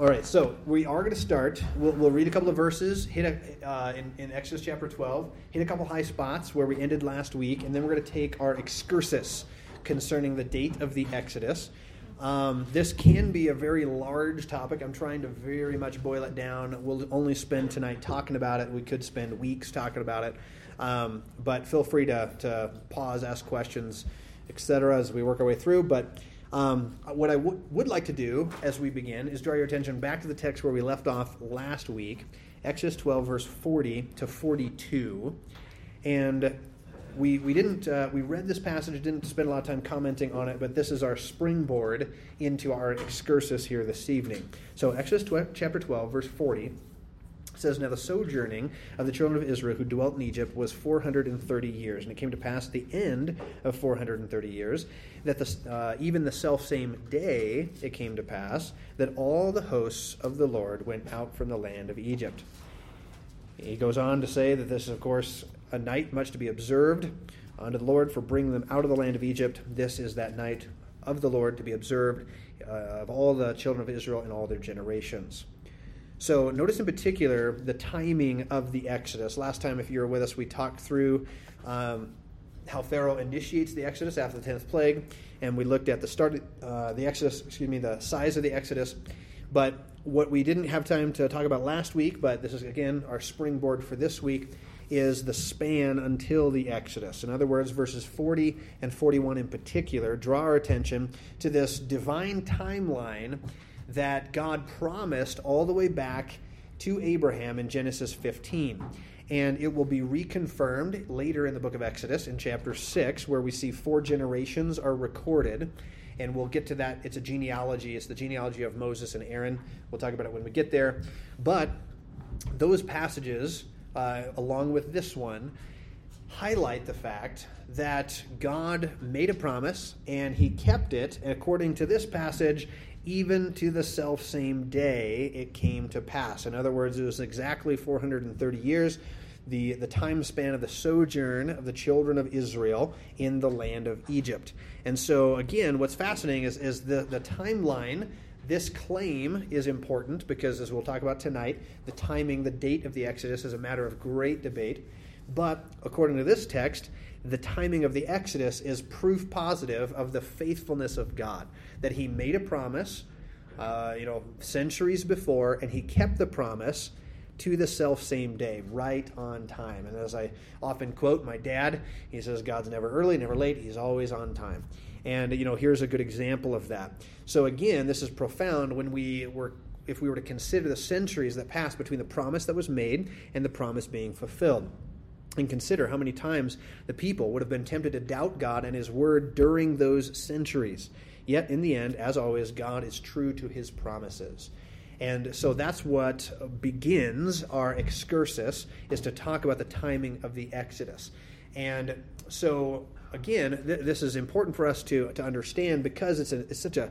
All right, so we are going to start. We'll, we'll read a couple of verses, hit a, uh, in, in Exodus chapter 12, hit a couple high spots where we ended last week, and then we're going to take our excursus concerning the date of the Exodus. Um, this can be a very large topic. I'm trying to very much boil it down. We'll only spend tonight talking about it. We could spend weeks talking about it. Um, but feel free to, to pause, ask questions, etc., as we work our way through. But um, what I w- would like to do as we begin is draw your attention back to the text where we left off last week, Exodus 12, verse 40 to 42. And we, we didn't uh, we read this passage didn't spend a lot of time commenting on it but this is our springboard into our excursus here this evening so exodus 12, chapter 12 verse 40 says, Now the sojourning of the children of Israel who dwelt in Egypt was 430 years. And it came to pass at the end of 430 years that the, uh, even the self same day it came to pass that all the hosts of the Lord went out from the land of Egypt. He goes on to say that this is, of course, a night much to be observed unto the Lord for bringing them out of the land of Egypt. This is that night of the Lord to be observed uh, of all the children of Israel in all their generations. So notice in particular the timing of the Exodus. Last time, if you were with us, we talked through um, how Pharaoh initiates the Exodus after the tenth plague, and we looked at the start, uh, the Exodus. Excuse me, the size of the Exodus. But what we didn't have time to talk about last week, but this is again our springboard for this week, is the span until the Exodus. In other words, verses 40 and 41 in particular draw our attention to this divine timeline that God promised all the way back to Abraham in Genesis 15. And it will be reconfirmed later in the book of Exodus in chapter 6, where we see four generations are recorded. And we'll get to that. It's a genealogy, it's the genealogy of Moses and Aaron. We'll talk about it when we get there. But those passages, uh, along with this one, highlight the fact that God made a promise and he kept it. According to this passage, even to the self same day it came to pass. In other words, it was exactly 430 years, the, the time span of the sojourn of the children of Israel in the land of Egypt. And so, again, what's fascinating is, is the, the timeline. This claim is important because, as we'll talk about tonight, the timing, the date of the Exodus is a matter of great debate. But according to this text, the timing of the Exodus is proof positive of the faithfulness of God. That He made a promise, uh, you know, centuries before, and He kept the promise to the self same day, right on time. And as I often quote my dad, he says, God's never early, never late, He's always on time. And, you know, here's a good example of that. So, again, this is profound when we were if we were to consider the centuries that passed between the promise that was made and the promise being fulfilled and consider how many times the people would have been tempted to doubt God and His word during those centuries. Yet, in the end, as always, God is true to His promises. And so that's what begins our excursus, is to talk about the timing of the Exodus. And so, again, th- this is important for us to, to understand because it's, a, it's such a,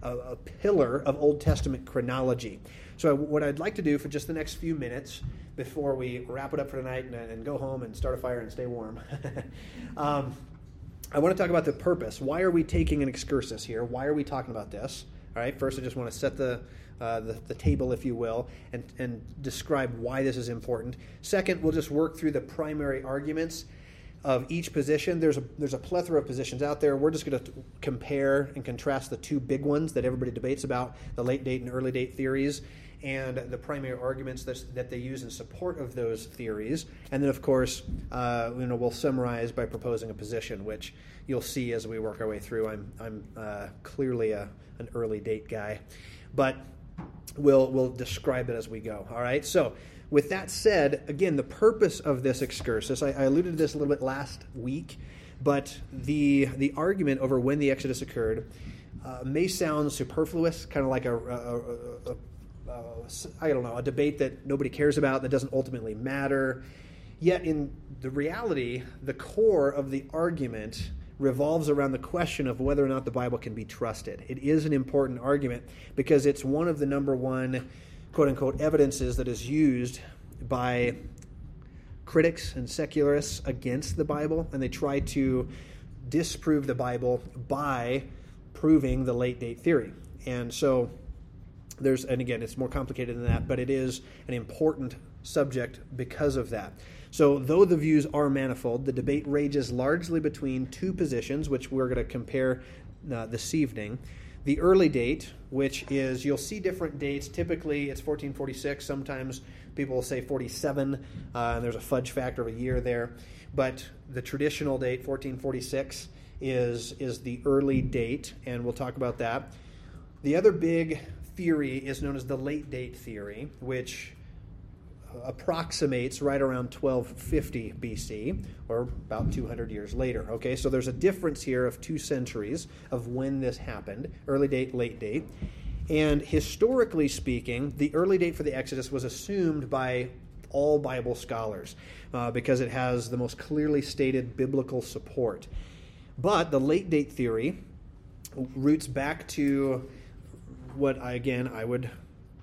a, a pillar of Old Testament chronology. So, what I'd like to do for just the next few minutes before we wrap it up for tonight and, and go home and start a fire and stay warm, um, I want to talk about the purpose. Why are we taking an excursus here? Why are we talking about this? All right, first, I just want to set the, uh, the, the, table, if you will, and, and describe why this is important. Second, we'll just work through the primary arguments of each position. There's a there's a plethora of positions out there. We're just going to compare and contrast the two big ones that everybody debates about: the late date and early date theories and the primary arguments that, they use in support of those theories. And then, of course, uh, you know, we'll summarize by proposing a position, which you'll see as we work our way through. I'm, I'm uh, clearly a, an early date guy, but we'll, we'll describe it as we go. All right? So, with that said, again, the purpose of this excursus, I, I alluded to this a little bit last week, but the, the argument over when the Exodus occurred uh, may sound superfluous, kind of like a, a, a, uh, Uh, I don't know, a debate that nobody cares about that doesn't ultimately matter. Yet, in the reality, the core of the argument revolves around the question of whether or not the Bible can be trusted. It is an important argument because it's one of the number one, quote unquote, evidences that is used by critics and secularists against the Bible, and they try to disprove the Bible by proving the late date theory. And so there's and again it's more complicated than that but it is an important subject because of that. So though the views are manifold the debate rages largely between two positions which we're going to compare uh, this evening. The early date which is you'll see different dates. Typically it's 1446 sometimes people will say 47 uh, and there's a fudge factor of a year there. But the traditional date 1446 is is the early date and we'll talk about that. The other big theory is known as the late date theory, which approximates right around 1250 BC, or about 200 years later. Okay, so there's a difference here of two centuries of when this happened early date, late date. And historically speaking, the early date for the Exodus was assumed by all Bible scholars uh, because it has the most clearly stated biblical support. But the late date theory roots back to what I, again I would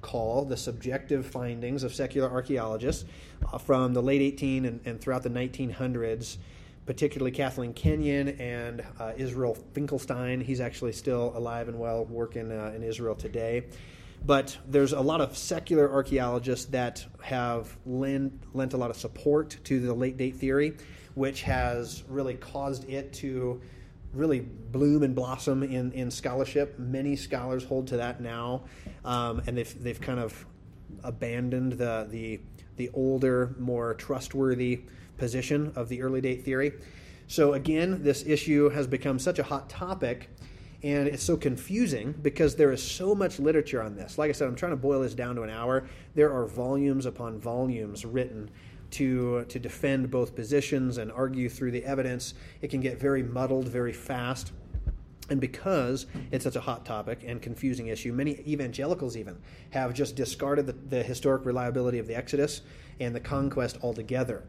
call the subjective findings of secular archaeologists uh, from the late 18 and, and, throughout the 1900s, particularly Kathleen Kenyon and uh, Israel Finkelstein. He's actually still alive and well, working uh, in Israel today. But there's a lot of secular archaeologists that have lent, lent a lot of support to the late date theory, which has really caused it to really bloom and blossom in, in scholarship. Many scholars hold to that now, um, and they've they've kind of abandoned the the the older, more trustworthy position of the early date theory. So again, this issue has become such a hot topic, and it's so confusing because there is so much literature on this. Like I said, I'm trying to boil this down to an hour. There are volumes upon volumes written to, to defend both positions and argue through the evidence. It can get very muddled very fast. And because it's such a hot topic and confusing issue, many evangelicals even have just discarded the, the historic reliability of the Exodus and the conquest altogether.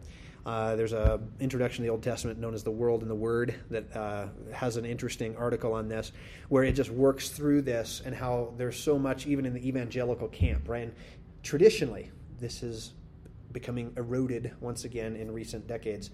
Uh, there's a introduction to the Old Testament known as the World and the Word that uh, has an interesting article on this, where it just works through this and how there's so much even in the evangelical camp, right? And traditionally, this is becoming eroded once again in recent decades.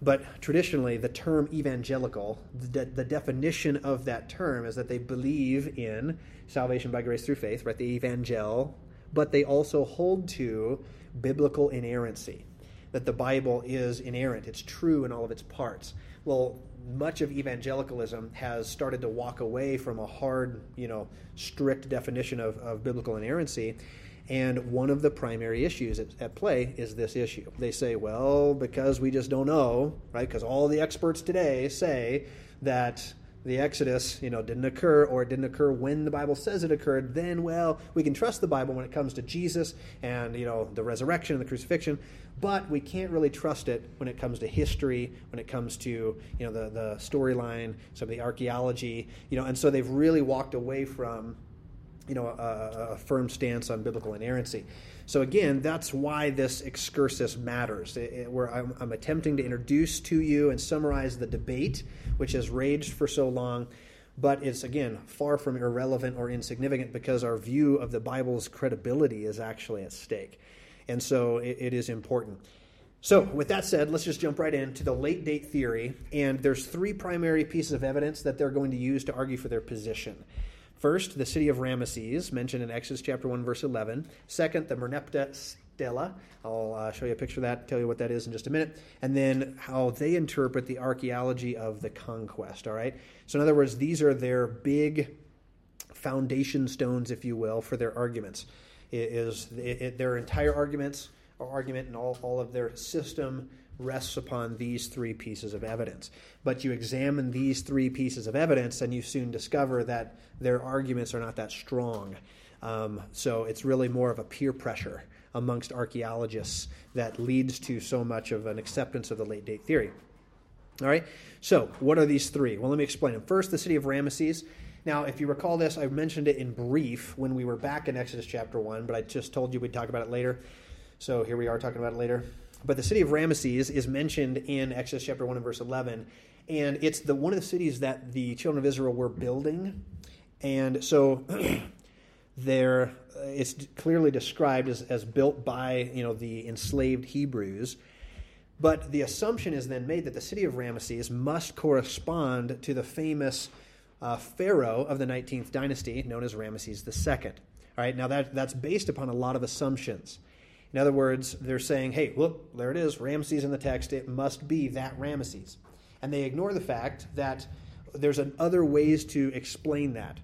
But traditionally, the term evangelical, the, the, definition of that term is that they believe in salvation by grace through faith, right? The evangel, but they also hold to biblical inerrancy, that the Bible is inerrant, it's true in all of its parts. Well, much of evangelicalism has started to walk away from a hard, you know, strict definition of, of biblical inerrancy and one of the primary issues at, at, play is this issue. They say, well, because we just don't know, right? Because all the experts today say that the Exodus, you know, didn't occur or it didn't occur when the Bible says it occurred, then, well, we can trust the Bible when it comes to Jesus and, you know, the resurrection and the crucifixion, but we can't really trust it when it comes to history, when it comes to, you know, the, the storyline, some of the archaeology, you know, and so they've really walked away from you know, a, a, firm stance on biblical inerrancy. So again, that's why this excursus matters. It, it, where I'm, I'm, attempting to introduce to you and summarize the debate, which has raged for so long, but it's again far from irrelevant or insignificant because our view of the Bible's credibility is actually at stake, and so it, it is important. So, with that said, let's just jump right into the late date theory. And there's three primary pieces of evidence that they're going to use to argue for their position. First, the city of Ramesses, mentioned in Exodus chapter 1, verse 11. Second, the Merneptah stela. I'll uh, show you a picture of that, tell you what that is in just a minute. And then how they interpret the archaeology of the conquest, all right? So, in other words, these are their big foundation stones, if you will, for their arguments. It is it, it, their entire arguments or argument and all, all of their system rests upon these three pieces of evidence. But you examine these three pieces of evidence, and you soon discover that their arguments are not that strong. Um, so it's really more of a peer pressure amongst archaeologists that leads to so much of an acceptance of the late date theory. All right, so what are these three? Well, let me explain them. First, the city of Ramesses. Now, if you recall this, I mentioned it in brief when we were back in Exodus chapter 1, but I just told you we'd talk about it later. So here we are talking about it later. But the city of Ramesses is mentioned in Exodus chapter 1 and verse 11. And it's the one of the cities that the children of Israel were building. And so there it's clearly described as, as built by you know the enslaved Hebrews. But the assumption is then made that the city of Ramesses must correspond to the famous uh, pharaoh of the 19th dynasty, known as Ramesses II. All right, now that, that's based upon a lot of assumptions. In other words, they're saying, hey, look, there it is, Ramses in the text, it must be that Ramesses. And they ignore the fact that there's other ways to explain that.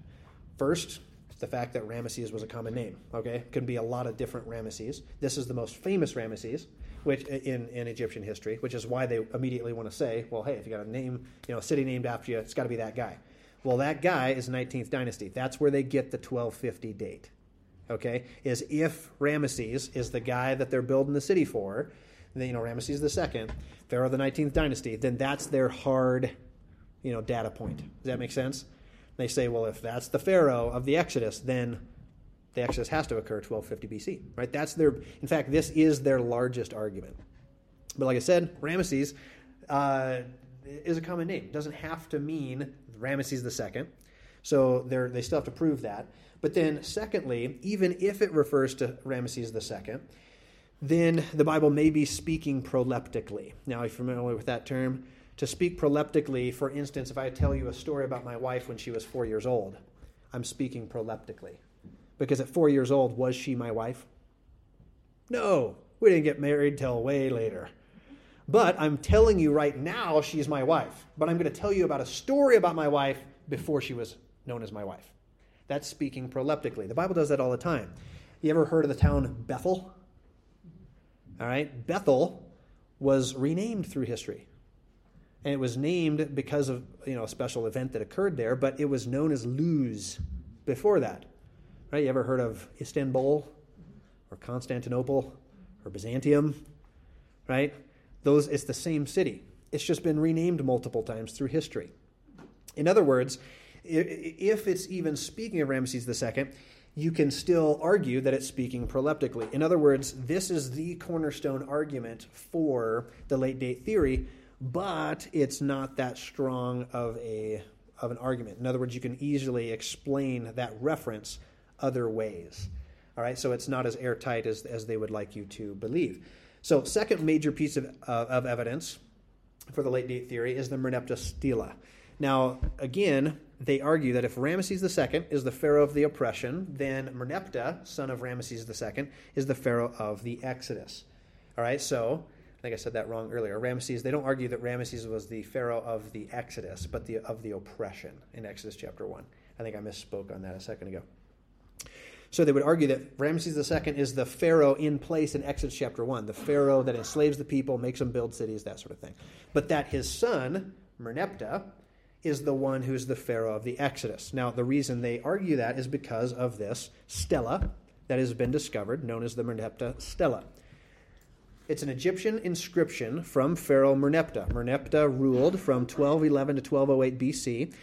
First, the fact that Ramesses was a common name. Okay, could be a lot of different Ramesses. This is the most famous Ramesses, which in, in Egyptian history, which is why they immediately want to say, well, hey, if you got a name, you know, a city named after you, it's got to be that guy. Well, that guy is 19th dynasty. That's where they get the 1250 date. Okay, is if Ramesses is the guy that they're building the city for, then, you know, Ramesses the second, Pharaoh of the 19th dynasty, then that's their hard, you know, data point. Does that make sense? They say, well, if that's the Pharaoh of the Exodus, then the Exodus has to occur 1250 BC, right? That's their, in fact, this is their largest argument. But like I said, Ramesses uh, is a common name. It doesn't have to mean Ramesses II. So they still have to prove that. But then, secondly, even if it refers to Ramesses II, then the Bible may be speaking proleptically. Now, are you familiar with that term? To speak proleptically, for instance, if I tell you a story about my wife when she was four years old, I'm speaking proleptically. Because at four years old, was she my wife? No, we didn't get married till way later. But I'm telling you right now she's my wife. But I'm going to tell you about a story about my wife before she was known as my wife. That's speaking proleptically. The Bible does that all the time. You ever heard of the town Bethel? All right, Bethel was renamed through history and it was named because of you know a special event that occurred there, but it was known as Luz before that. Right? You ever heard of Istanbul or Constantinople or Byzantium? Right? Those it's the same city. It's just been renamed multiple times through history. In other words, if it's even speaking of Ramesses II, you can still argue that it's speaking proleptically. In other words, this is the cornerstone argument for the late date theory but it's not that strong of a of an argument. In other words, you can easily explain that reference other ways. All right, so it's not as airtight as, as they would like you to believe. So, second major piece of, uh, of evidence for the late date theory is the Merneptah Stela. Now, again, they argue that if Ramesses II is the pharaoh of the oppression, then Merneptah, son of Ramesses II, is the pharaoh of the Exodus. All right, so I think I said that wrong earlier. Ramesses, they don't argue that Ramesses was the pharaoh of the Exodus, but the, of the oppression in Exodus chapter 1. I think I misspoke on that a second ago. So they would argue that Ramesses II is the pharaoh in place in Exodus chapter 1, the pharaoh that enslaves the people, makes them build cities, that sort of thing. But that his son, Merneptah, is the one who's the pharaoh of the Exodus. Now, the reason they argue that is because of this stela that has been discovered, known as the Merneptah stela. It's an Egyptian inscription from Pharaoh Merneptah. Merneptah ruled from 1211 to 1208 BC.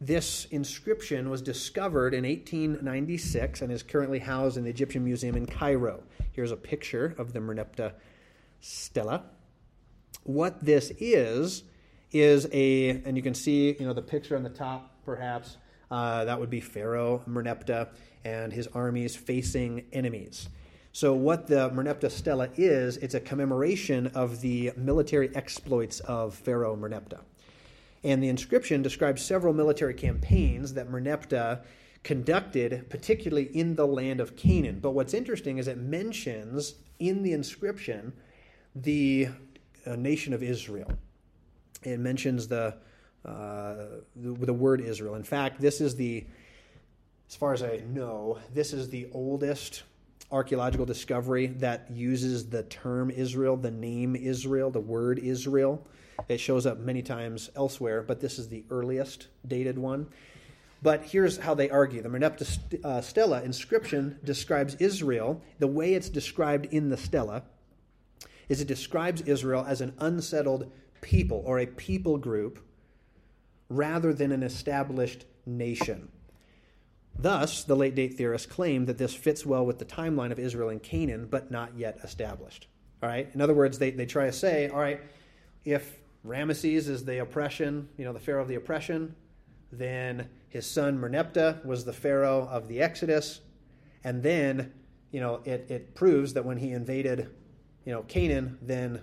This inscription was discovered in 1896 and is currently housed in the Egyptian Museum in Cairo. Here's a picture of the Merneptah stela. What this is is a, and you can see, you know, the picture on the top, perhaps. Uh, that would be Pharaoh Merneptah and his armies facing enemies. So, what the Merneptah Stela is, it's a commemoration of the military exploits of Pharaoh Merneptah. And the inscription describes several military campaigns that Merneptah conducted, particularly in the land of Canaan. But what's interesting is it mentions in the inscription the uh, nation of Israel. It mentions the, uh, the, the word Israel. In fact, this is the, as far as I know, this is the oldest archaeological discovery that uses the term Israel, the name Israel, the word Israel. It shows up many times elsewhere, but this is the earliest dated one. But here's how they argue. The Merneptah uh, Stela inscription describes Israel. The way it's described in the stela is it describes Israel as an unsettled people or a people group rather than an established nation. Thus, the late date theorists claim that this fits well with the timeline of Israel and Canaan, but not yet established. All right? In other words, they, they try to say, all right, if Ramesses is the oppression, you know, the pharaoh of the oppression, then his son Merneptah was the pharaoh of the Exodus, and then, you know, it, it proves that when he invaded, you know, Canaan, then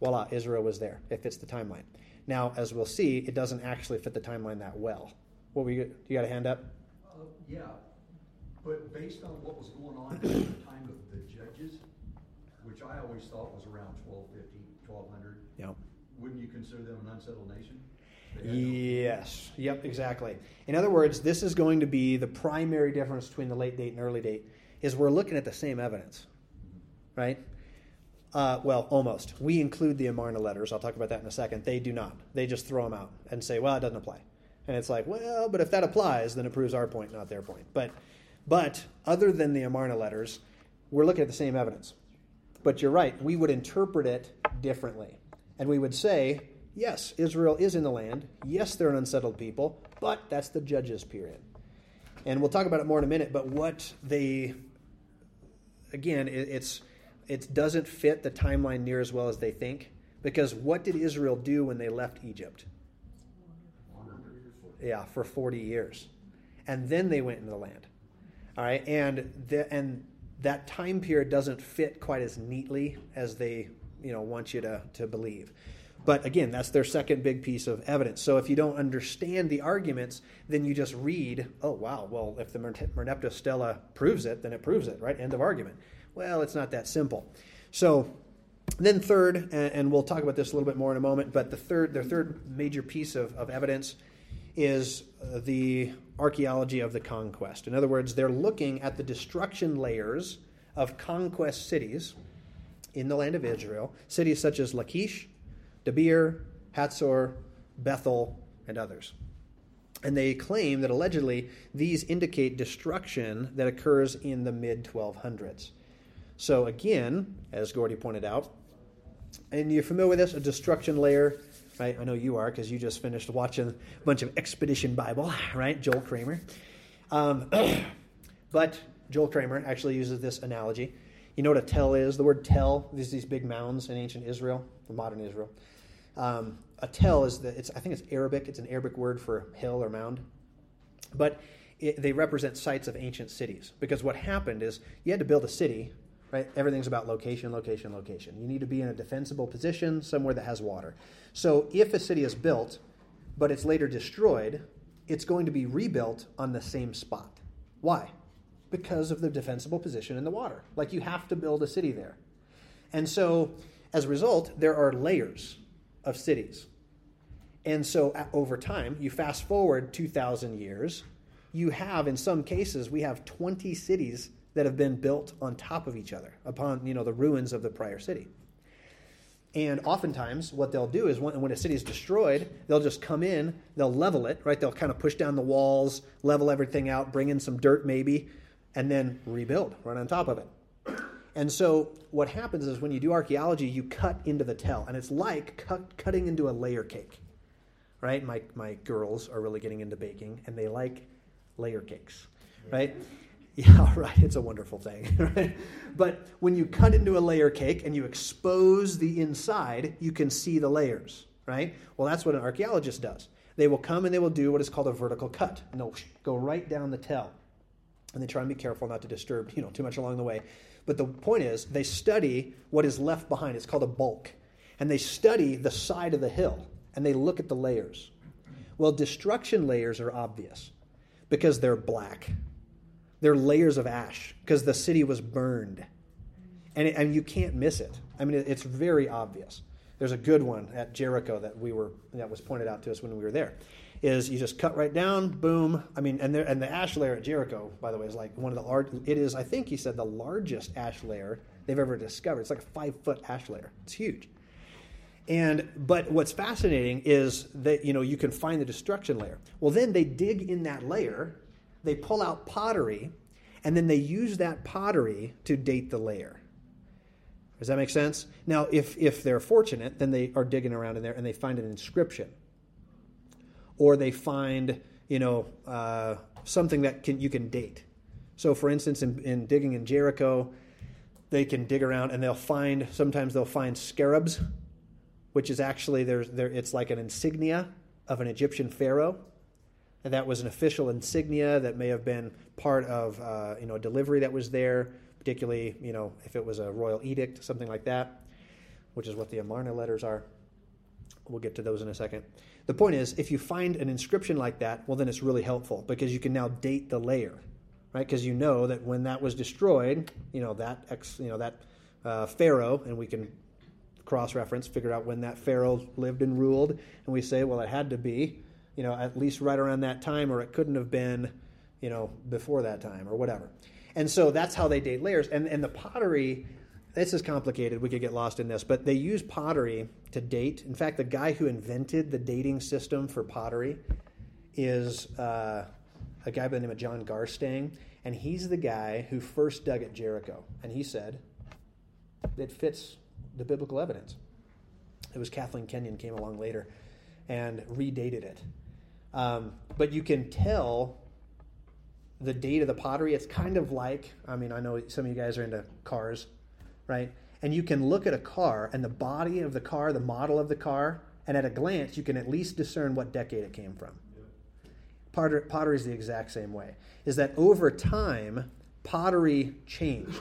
voila, Israel was there. It fits the timeline. Now, as we'll see, it doesn't actually fit the timeline that well. What were you? You got a hand up? Uh, yeah, but based on what was going on at the time of the judges, which I always thought was around 1250, 1200, Yeah. wouldn't you consider them an unsettled nation? They had no- Yes. Yep. Exactly. In other words, this is going to be the primary difference between the late date and early date. Is we're looking at the same evidence, right? Uh, well, almost. We include the Amarna letters. I'll talk about that in a second. They do not. They just throw them out and say, "Well, it doesn't apply." And it's like, well, but if that applies, then it proves our point, not their point. But, but other than the Amarna letters, we're looking at the same evidence. But you're right. We would interpret it differently, and we would say, yes, Israel is in the land. Yes, they're an unsettled people, but that's the judges period. And we'll talk about it more in a minute. But what they again, it's it doesn't fit the timeline near as well as they think. Because what did Israel do when they left Egypt? Yeah, for 40 years. And then they went into the land. All right, and the, and that time period doesn't fit quite as neatly as they, you know, want you to, to believe. But again, that's their second big piece of evidence. So if you don't understand the arguments, then you just read, oh, wow, well, if the Merneptah Stela proves it, then it proves it, right? End of argument. Well, it's not that simple. So then third, and, we'll talk about this a little bit more in a moment, but the third, their third major piece of, of evidence is uh, the archaeology of the conquest. In other words, they're looking at the destruction layers of conquest cities in the land of Israel, cities such as Lachish, Debir, Hatzor, Bethel, and others. And they claim that allegedly these indicate destruction that occurs in the mid 1200s. So, again, as Gordy pointed out, and you're familiar with this, a destruction layer, right? I know you are because you just finished watching a bunch of Expedition Bible, right? Joel Kramer. Um, but Joel Kramer actually uses this analogy. You know what a tell is? The word tell, these these big mounds in ancient Israel, or modern Israel. Um, a tell is the, it's I think it's Arabic. It's an Arabic word for hill or mound, but it, they represent sites of ancient cities. Because what happened is you had to build a city, right? Everything's about location, location, location. You need to be in a defensible position somewhere that has water. So if a city is built, but it's later destroyed, it's going to be rebuilt on the same spot. Why? Because of the defensible position in the water. Like you have to build a city there. And so as a result, there are layers of cities. And so over time, you fast forward 2,000 years, you have, in some cases, we have 20 cities that have been built on top of each other upon you know the ruins of the prior city. And oftentimes, what they'll do is when, when a city is destroyed, they'll just come in, they'll level it, right? They'll kind of push down the walls, level everything out, bring in some dirt maybe, and then rebuild right on top of it. And so, what happens is when you do archaeology, you cut into the tell, and it's like cut, cutting into a layer cake, right? My, my girls are really getting into baking, and they like layer cakes, right? Yeah, right. It's a wonderful thing, right? But when you cut into a layer cake and you expose the inside, you can see the layers, right? Well, that's what an archaeologist does. They will come and they will do what is called a vertical cut, and they'll go right down the tell. And they try and be careful not to disturb, you know, too much along the way. But the point is, they study what is left behind. It's called a bulk. And they study the side of the hill and they look at the layers. Well, destruction layers are obvious because they're black they're layers of ash because the city was burned. And, it, and you can't miss it. I mean, it, it's very obvious. There's a good one at Jericho that we were that was pointed out to us when we were there. Is you just cut right down, boom. I mean, and there, and the ash layer at Jericho, by the way, is like one of the large. It is, I think he said, the largest ash layer they've ever discovered. It's like a five foot ash layer. It's huge. And but what's fascinating is that you know you can find the destruction layer. Well, then they dig in that layer they pull out pottery, and then they use that pottery to date the layer. Does that make sense? Now, if, if they're fortunate, then they are digging around in there and they find an inscription. Or they find, you know, uh, something that can, you can date. So, for instance, in, in digging in Jericho, they can dig around and they'll find, sometimes they'll find scarabs, which is actually, there's, there, it's like an insignia of an Egyptian pharaoh and that was an official insignia that may have been part of uh, you know a delivery that was there, particularly you know if it was a royal edict, something like that, which is what the Amarna letters are. We'll get to those in a second. the point is, if you find an inscription like that, well, then it's really helpful because you can now date the layer, right? Because you know that when that was destroyed, you know that ex, you know that uh, pharaoh, and we can cross-reference, figure out when that pharaoh lived and ruled, and we say, well, it had to be, you know, at least right around that time, or it couldn't have been, you know, before that time, or whatever. And so that's how they date layers. And and the pottery this is complicated. We could get lost in this, but they use pottery to date. In fact, the guy who invented the dating system for pottery is uh, a guy by the name of John Garstang, and he's the guy who first dug at Jericho. And he said it fits the biblical evidence. It was Kathleen Kenyon came along later and redated it. Um, but you can tell the date of the pottery. It's kind of like, I mean, I know some of you guys are into cars right? And you can look at a car and the body of the car, the model of the car, and at a glance, you can at least discern what decade it came from. Potter, pottery is the exact same way. Is that over time, pottery changed.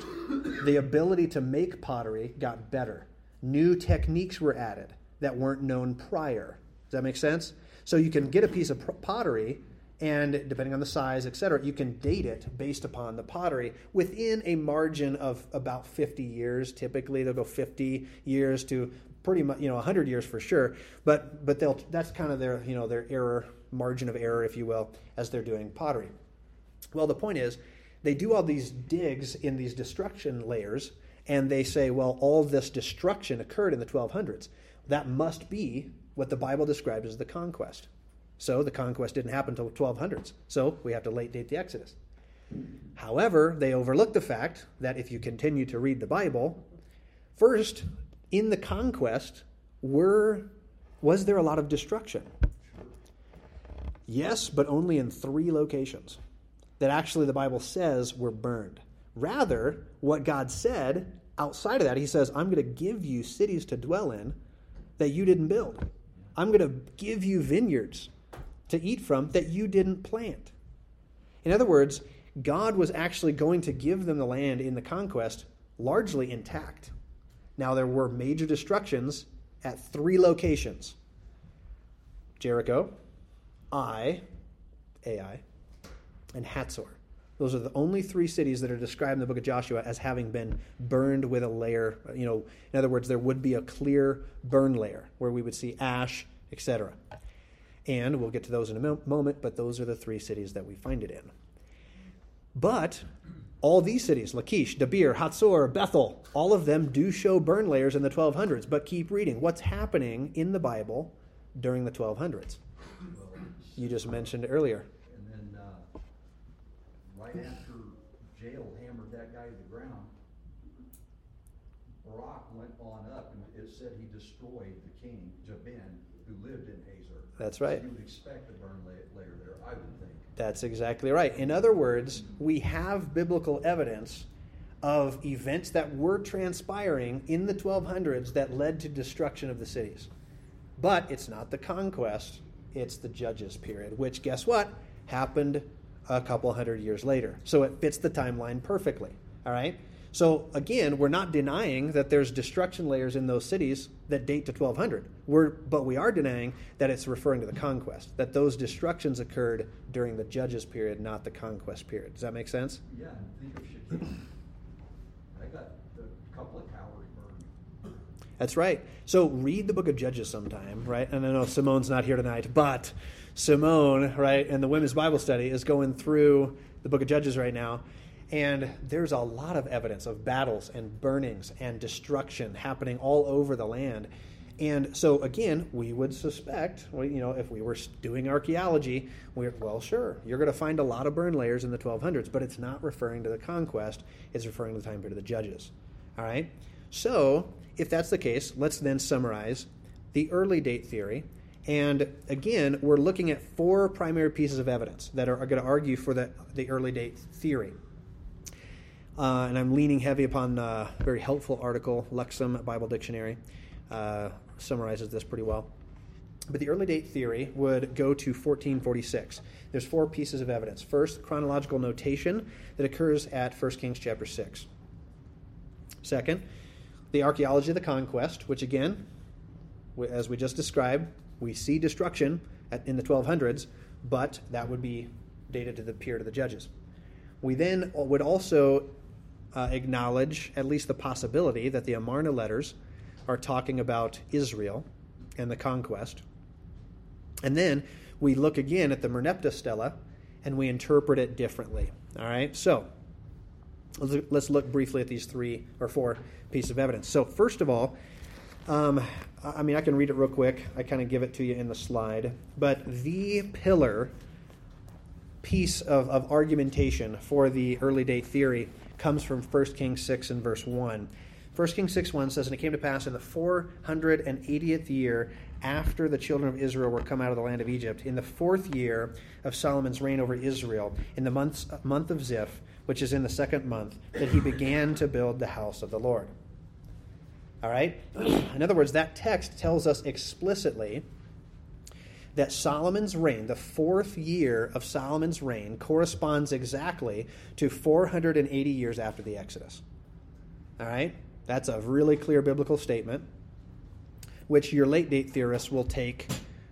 the ability to make pottery got better. New techniques were added that weren't known prior. Does that make sense? So you can get a piece of pottery and depending on the size, et cetera, you can date it based upon the pottery within a margin of about 50 years. Typically, they'll go 50 years to pretty much, you know, 100 years for sure. But but they'll that's kind of their you know their error margin of error, if you will, as they're doing pottery. Well, the point is, they do all these digs in these destruction layers, and they say, well, all this destruction occurred in the 1200s. That must be what the Bible describes as the conquest. So the conquest didn't happen until 1200s. So we have to late date the Exodus. However, they overlook the fact that if you continue to read the Bible, first, in the conquest, were, was there a lot of destruction? Yes, but only in three locations that actually the Bible says were burned. Rather, what God said outside of that, He says, I'm going to give you cities to dwell in that you didn't build. I'm going to give you vineyards to eat from that you didn't plant. In other words, God was actually going to give them the land in the conquest largely intact. Now, there were major destructions at three locations Jericho, Ai, Ai, and Hatzor. Those are the only three cities that are described in the book of Joshua as having been burned with a layer. You know, in other words, there would be a clear burn layer where we would see ash, etc. And we'll get to those in a moment, but those are the three cities that we find it in. But all these cities, Lachish, Debir, Hatzor, Bethel, all of them do show burn layers in the 1200s. But keep reading. What's happening in the Bible during the 1200s? You just mentioned earlier. Right after Jael hammered that guy to the ground, Barak went on up and it said he destroyed the king, Jabin, who lived in Hazor. That's right. So you would expect a burn layer there, I would think. That's exactly right. In other words, we have biblical evidence of events that were transpiring in the 1200s that led to destruction of the cities. But it's not the conquest, it's the judges period, which guess what? Happened a couple hundred years later. So it fits the timeline perfectly. All right? So again, we're not denying that there's destruction layers in those cities that date to 1200. We're, but we are denying that it's referring to the conquest, that those destructions occurred during the judges period, not the conquest period. Does that make sense? Yeah, think of Shechem. I got a couple of towers burned. That's right. So read the book of Judges sometime, right? And I know Simone's not here tonight, but Simone, right, and the women's Bible study is going through the book of Judges right now and there's a lot of evidence of battles and burnings and destruction happening all over the land. And so, again, we would suspect, you know, if we were doing archaeology, we're, well, sure, you're going to find a lot of burn layers in the 1200s, but it's not referring to the conquest, it's referring to the time period of the judges. All right? So, if that's the case, let's then summarize the early date theory. And again, we're looking at four primary pieces of evidence that are, are going to argue for the, the early date theory. Uh, and I'm leaning heavy upon a very helpful article, Lexham Bible Dictionary, uh, summarizes this pretty well. But the early date theory would go to 1446. There's four pieces of evidence. First, chronological notation that occurs at 1 Kings chapter 6. Second, the archaeology of the conquest, which again, as we just described, We see destruction at, in the 1200s, but that would be dated to the period of the judges. We then would also uh, acknowledge at least the possibility that the Amarna letters are talking about Israel and the conquest. And then we look again at the Merneptah Stela and we interpret it differently. All right, so let's look briefly at these three or four pieces of evidence. So, first of all, um, I mean, I can read it real quick. I kind of give it to you in the slide. But the pillar piece of, of argumentation for the early day theory comes from 1 Kings 6 and verse 1. 1 Kings 6 1 says, And it came to pass in the 480th year after the children of Israel were come out of the land of Egypt, in the fourth year of Solomon's reign over Israel, in the month, month of Zif, which is in the second month, that he began to build the house of the Lord. All right? In other words, that text tells us explicitly that Solomon's reign, the fourth year of Solomon's reign, corresponds exactly to 480 years after the Exodus. All right? That's a really clear biblical statement, which your late date theorists will take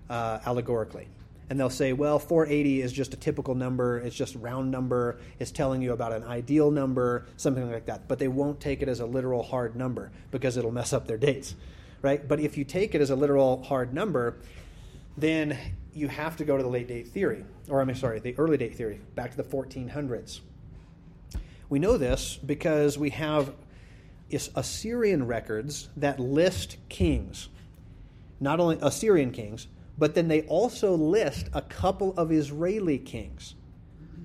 uh, allegorically. And they'll say, well, 480 is just a typical number, it's just a round number, it's telling you about an ideal number, something like that. But they won't take it as a literal hard number because it'll mess up their dates. Right? But if you take it as a literal hard number, then you have to go to the late date theory, or I'm sorry, the early date theory, back to the 1400s. We know this because we have Assyrian records that list kings, not only Assyrian kings, but then they also list a couple of Israeli kings.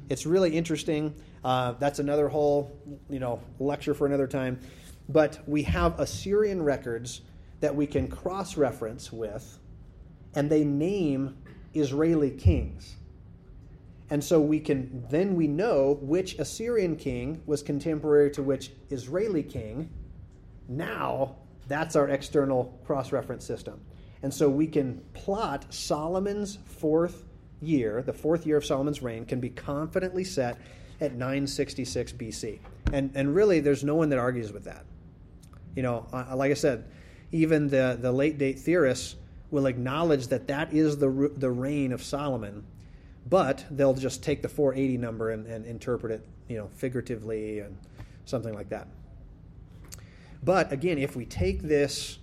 It's really interesting. Uh, that's another whole, you know, lecture for another time. But we have Assyrian records that we can cross-reference with, and they name Israeli kings. And so we can then we know which Assyrian king was contemporary to which Israeli king. Now that's our external cross reference system. And so we can plot Solomon's fourth year, the fourth year of Solomon's reign, can be confidently set at 966 BC. And, and really, there's no one that argues with that. You know, like I said, even the, the late date theorists will acknowledge that that is the, the reign of Solomon but they'll just take the 480 number and, and interpret it, you know, figuratively and something like that. But again, if we take this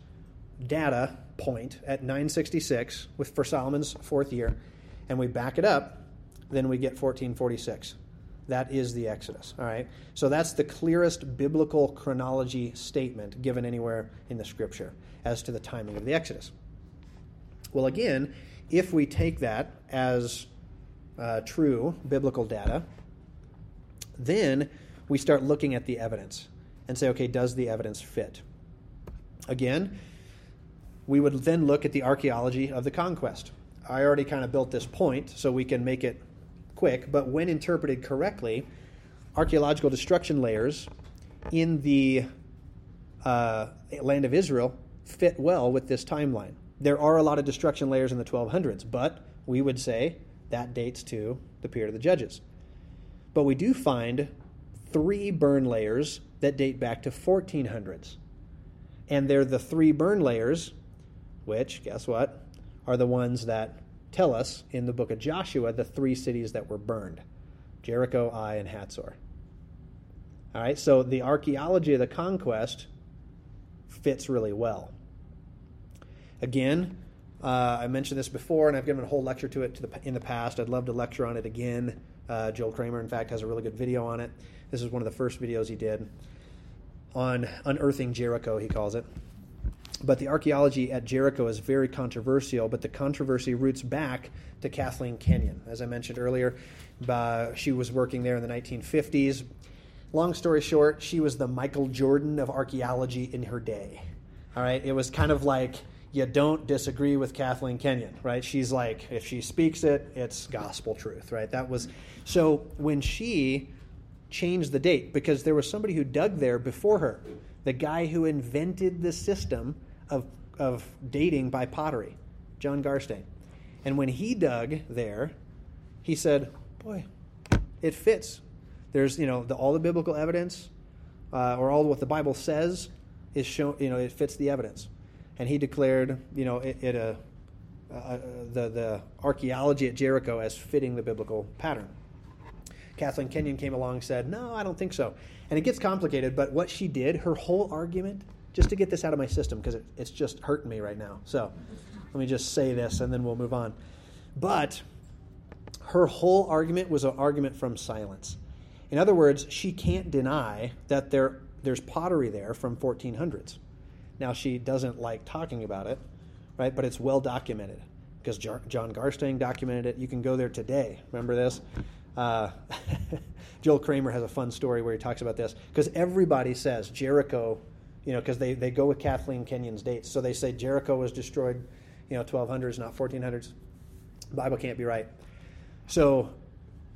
data point at 966 with for Solomon's fourth year, and we back it up, then we get 1446. That is the Exodus. All right. So that's the clearest biblical chronology statement given anywhere in the Scripture as to the timing of the Exodus. Well, again, if we take that as uh, true biblical data, then we start looking at the evidence and say, okay, does the evidence fit? Again, we would then look at the archaeology of the conquest. I already kind of built this point, so we can make it quick, but when interpreted correctly, archaeological destruction layers in the uh, land of Israel fit well with this timeline. There are a lot of destruction layers in the 1200s, but we would say that dates to the period of the judges. But we do find three burn layers that date back to 1400s. And they're the three burn layers, which, guess what, are the ones that tell us in the book of Joshua the three cities that were burned Jericho, Ai, and Hatzor. All right, so the archaeology of the conquest fits really well. Again, uh, I mentioned this before, and I've given a whole lecture to it to the, in the past. I'd love to lecture on it again. Uh, Joel Kramer, in fact, has a really good video on it. This is one of the first videos he did on unearthing Jericho, he calls it. But the archaeology at Jericho is very controversial, but the controversy roots back to Kathleen Kenyon. As I mentioned earlier, uh, she was working there in the 1950s. Long story short, she was the Michael Jordan of archaeology in her day. All right, it was kind of like you don't disagree with Kathleen Kenyon, right? She's like, if she speaks it, it's gospel truth, right? That was so when she changed the date because there was somebody who dug there before her, the guy who invented the system of of dating by pottery, John Garstang. And when he dug there, he said, "Boy, it fits. There's you know the, all the biblical evidence, uh, or all what the Bible says is shown. You know, it fits the evidence." and he declared, you know, it, it a uh, the, the archaeology at Jericho as fitting the biblical pattern. Kathleen Kenyon came along and said, No, I don't think so. And it gets complicated, but what she did, her whole argument, just to get this out of my system, because it, it's just hurting me right now. So let me just say this and then we'll move on. But her whole argument was an argument from silence. In other words, she can't deny that there, there's pottery there from 1400s. Now, she doesn't like talking about it, right? But it's well documented because John Garstang documented it. You can go there today. Remember this? Uh, Joel Kramer has a fun story where he talks about this because everybody says Jericho, you know, because they, they go with Kathleen Kenyon's dates. So they say Jericho was destroyed, you know, 1200s, not 1400s. Bible can't be right. So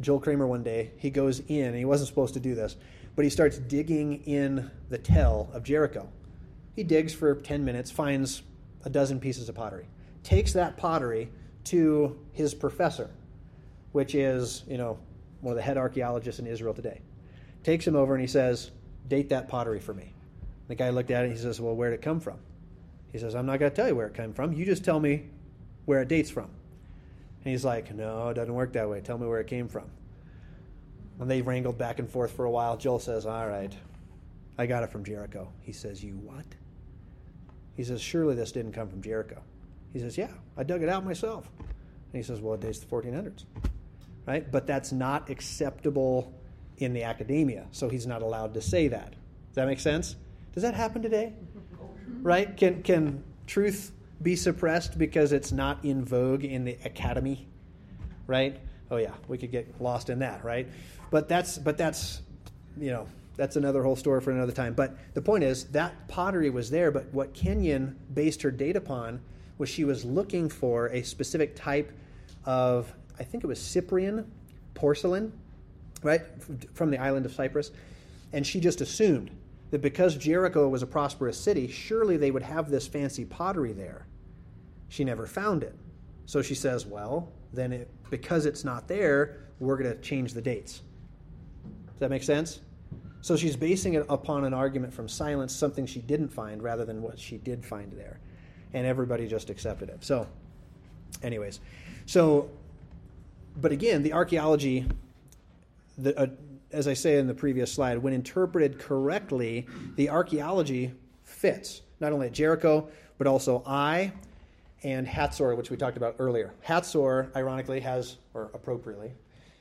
Joel Kramer one day, he goes in, and he wasn't supposed to do this, but he starts digging in the tell of Jericho. He digs for 10 minutes, finds a dozen pieces of pottery, takes that pottery to his professor, which is, you know, one of the head archaeologists in Israel today. Takes him over and he says, Date that pottery for me. The guy looked at it and he says, Well, where'd it come from? He says, I'm not going to tell you where it came from. You just tell me where it dates from. And he's like, No, it doesn't work that way. Tell me where it came from. And they wrangled back and forth for a while. Joel says, All right, I got it from Jericho. He says, You what? He says, Surely this didn't come from Jericho. He says, Yeah, I dug it out myself. And he says, Well, it dates the 1400s. Right? But that's not acceptable in the academia, so he's not allowed to say that. Does that make sense? Does that happen today? Right? Can, can truth be suppressed because it's not in vogue in the academy? Right? Oh yeah, we could get lost in that, right? But that's but that's you know that's another whole story for another time. But the point is that pottery was there, but what Kenyon based her date upon was she was looking for a specific type of, I think it was Cyprian porcelain, right, from the island of Cyprus. And she just assumed that because Jericho was a prosperous city, surely they would have this fancy pottery there. She never found it. So she says, well, then it, because it's not there, we're going to change the dates. Does that make sense? So she's basing it upon an argument from silence, something she didn't find, rather than what she did find there. And everybody just accepted it. So, anyways, so, but again, the archaeology, the, uh, as I say in the previous slide, when interpreted correctly, the archaeology fits not only at Jericho, but also Ai and Hatzor, which we talked about earlier. Hatzor, ironically, has, or appropriately,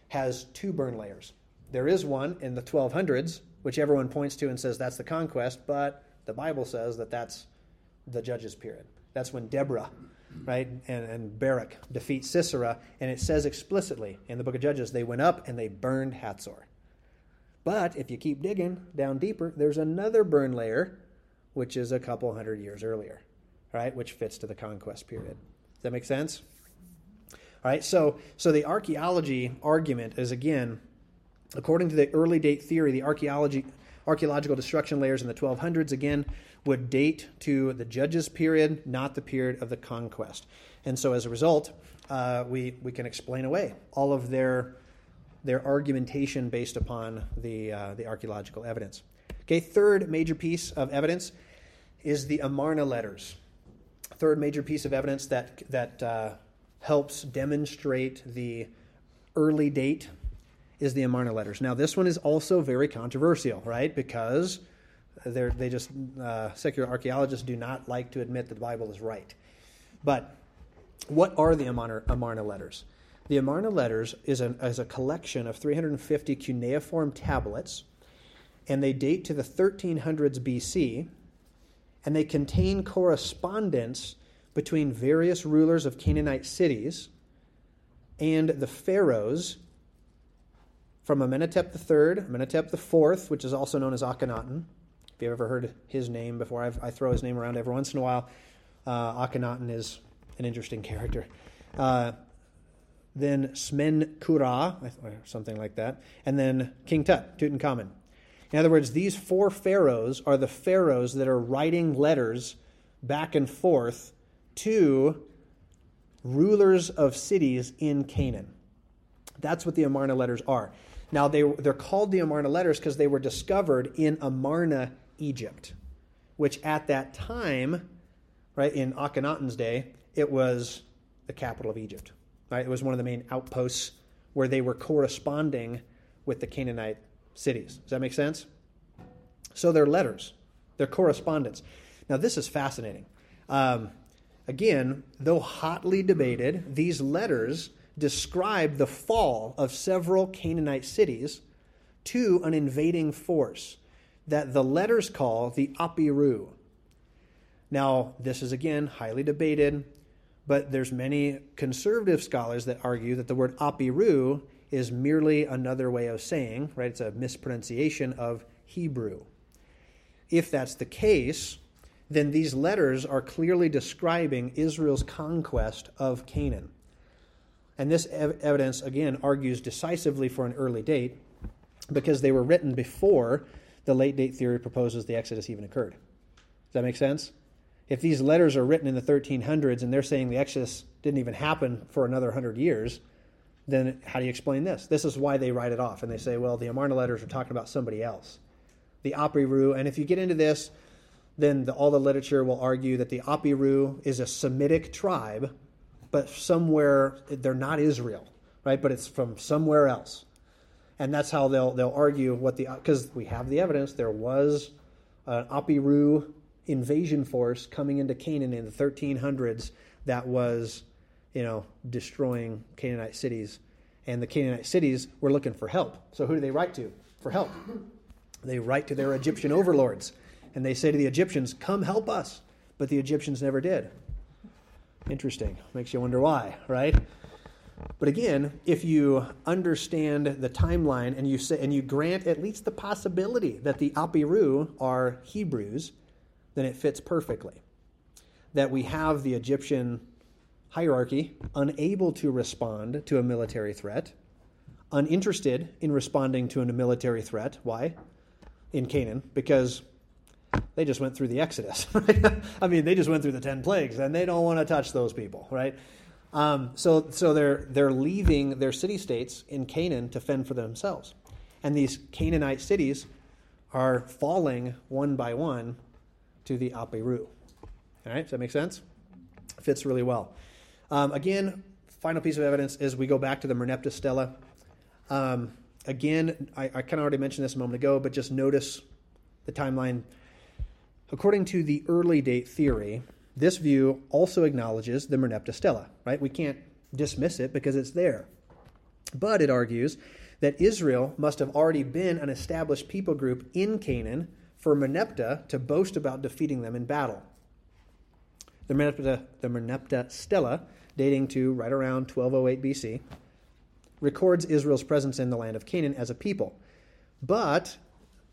has two burn layers. There is one in the 1200s which everyone points to and says that's the conquest, but the Bible says that that's the judges period. That's when Deborah, right, and, and Barak defeat Sisera, and it says explicitly in the book of Judges, they went up and they burned Hatzor. But if you keep digging down deeper, there's another burn layer, which is a couple hundred years earlier, right, which fits to the conquest period. Does that make sense? All right, so so the archaeology argument is again According to the early date theory, the archaeology, archaeological destruction layers in the 1200s, again, would date to the Judges period, not the period of the conquest. And so as a result, uh, we, we can explain away all of their, their argumentation based upon the, uh, the archaeological evidence. Okay, third major piece of evidence is the Amarna letters. Third major piece of evidence that, that uh, helps demonstrate the early date is the Amarna letters. Now, this one is also very controversial, right? Because they just uh, secular archaeologists do not like to admit that the Bible is right. But what are the Amarna, Amarna letters? The Amarna letters is, a is a collection of 350 cuneiform tablets, and they date to the 1300s BC, and they contain correspondence between various rulers of Canaanite cities and the pharaohs from Amenhotep III, Amenhotep IV, which is also known as Akhenaten. If you've ever heard his name before, I've, i throw his name around every once in a while. Uh, Akhenaten is an interesting character. Uh, then Smenkhkare, or something like that, and then King Tut, Tutankhamun. In other words, these four pharaohs are the pharaohs that are writing letters back and forth to rulers of cities in Canaan. That's what the Amarna letters are. Now, they, they're called the Amarna letters because they were discovered in Amarna, Egypt, which at that time, right, in Akhenaten's day, it was the capital of Egypt. Right? It was one of the main outposts where they were corresponding with the Canaanite cities. Does that make sense? So their letters, their correspondence. Now, this is fascinating. Um, again, though hotly debated, these letters describe the fall of several Canaanite cities to an invading force that the letters call the Apiru. Now, this is again highly debated, but there's many conservative scholars that argue that the word Apiru is merely another way of saying, right? It's a mispronunciation of Hebrew. If that's the case, then these letters are clearly describing Israel's conquest of Canaan. And this ev- evidence, again, argues decisively for an early date because they were written before the late date theory proposes the Exodus even occurred. Does that make sense? If these letters are written in the 1300s and they're saying the Exodus didn't even happen for another 100 years, then how do you explain this? This is why they write it off. And they say, well, the Amarna letters are talking about somebody else. The Apiru, and if you get into this, then the, all the literature will argue that the Apiru is a Semitic tribe, but somewhere, they're not Israel, right? But it's from somewhere else and that's how they'll they'll argue what the because we have the evidence there was an Apiru invasion force coming into Canaan in the 1300s that was you know destroying Canaanite cities. And the Canaanite cities were looking for help. So who do they write to? For help. They write to their Egyptian overlords. And they say to the Egyptians come help us. But the Egyptians never did. Interesting. Makes you wonder why right? But again, if you understand the timeline and you say and you grant at least the possibility that the Apiru are Hebrews, then it fits perfectly. That we have the Egyptian hierarchy unable to respond to a military threat, uninterested in responding to a military threat. Why? In Canaan, because they just went through the Exodus. Right? I mean, they just went through the ten plagues, and they don't want to touch those people, right? Um, so so they're, they're leaving their city states in Canaan to fend for themselves. And these Canaanite cities are falling one by one to the Apiru. All right, does that make sense? Fits really well. Um, again, final piece of evidence is we go back to the Merneptah Stela. Um, again, I, I kind of already mentioned this a moment ago, but just notice the timeline. According to the early date theory, this view also acknowledges the Merneptah Stela, right? We can't dismiss it because it's there. But it argues that Israel must have already been an established people group in Canaan for Merneptah to boast about defeating them in battle. The Merneptah, the Merneptah Stela, dating to right around 1208 BC, records Israel's presence in the land of Canaan as a people. But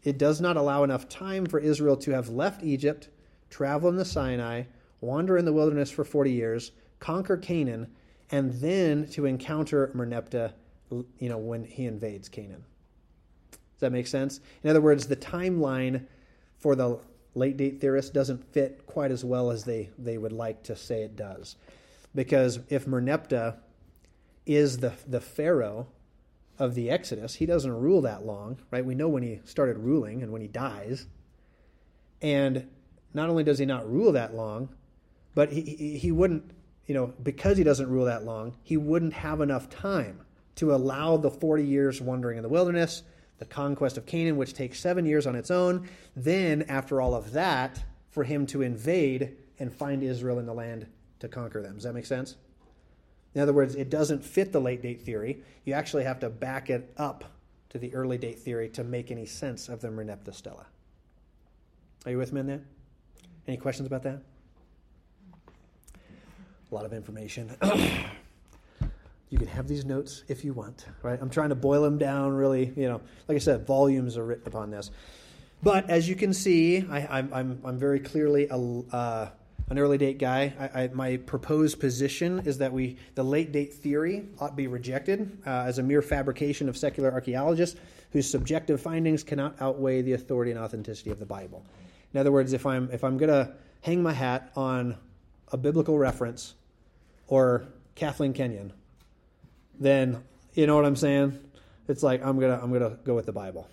it does not allow enough time for Israel to have left Egypt, travel in the Sinai, wander in the wilderness for 40 years, conquer Canaan, and then to encounter Merneptah, you know, when he invades Canaan. Does that make sense? In other words, the timeline for the late date theorists doesn't fit quite as well as they, they would like to say it does. Because if Merneptah is the, the Pharaoh of the Exodus, he doesn't rule that long, right? We know when he started ruling and when he dies. And not only does he not rule that long, but he, he wouldn't, you know, because he doesn't rule that long, he wouldn't have enough time to allow the 40 years wandering in the wilderness, the conquest of Canaan, which takes seven years on its own. Then, after all of that, for him to invade and find Israel in the land to conquer them. Does that make sense? In other words, it doesn't fit the late date theory. You actually have to back it up to the early date theory to make any sense of the Merneptah Stela. Are you with me on that? Any questions about that? a lot of information. you can have these notes if you want, right? I'm trying to boil them down really, you know, like I said, volumes are written upon this. But as you can see, I, am I'm, I'm very clearly a, uh, an early date guy. I, I, my proposed position is that we the late date theory ought to be rejected uh, as a mere fabrication of secular archaeologists whose subjective findings cannot outweigh the authority and authenticity of the Bible. In other words, if I'm if I'm going to hang my hat on a biblical reference or Kathleen Kenyon, then you know what I'm saying? It's like I'm gonna I'm gonna go with the Bible,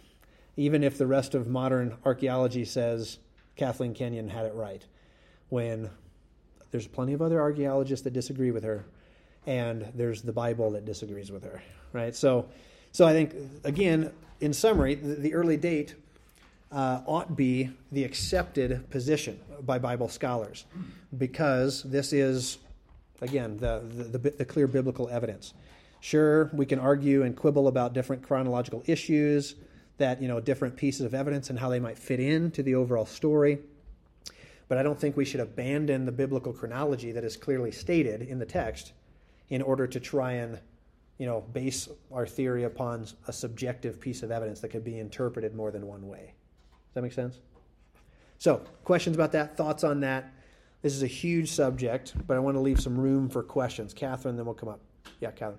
even if the rest of modern archaeology says Kathleen Kenyon had it right, when there's plenty of other archaeologists that disagree with her, and there's the Bible that disagrees with her, right? So, so I think again, in summary, the, the early date uh, ought be the accepted position by Bible scholars, because this is again the, the, the, the clear biblical evidence. Sure, we can argue and quibble about different chronological issues, that you know different pieces of evidence and how they might fit into the overall story. But I don't think we should abandon the biblical chronology that is clearly stated in the text in order to try and you know base our theory upon a subjective piece of evidence that could be interpreted more than one way. Does that make sense? So, questions about that? Thoughts on that? This is a huge subject, but I want to leave some room for questions. Catherine, then we'll come up. Yeah, Catherine.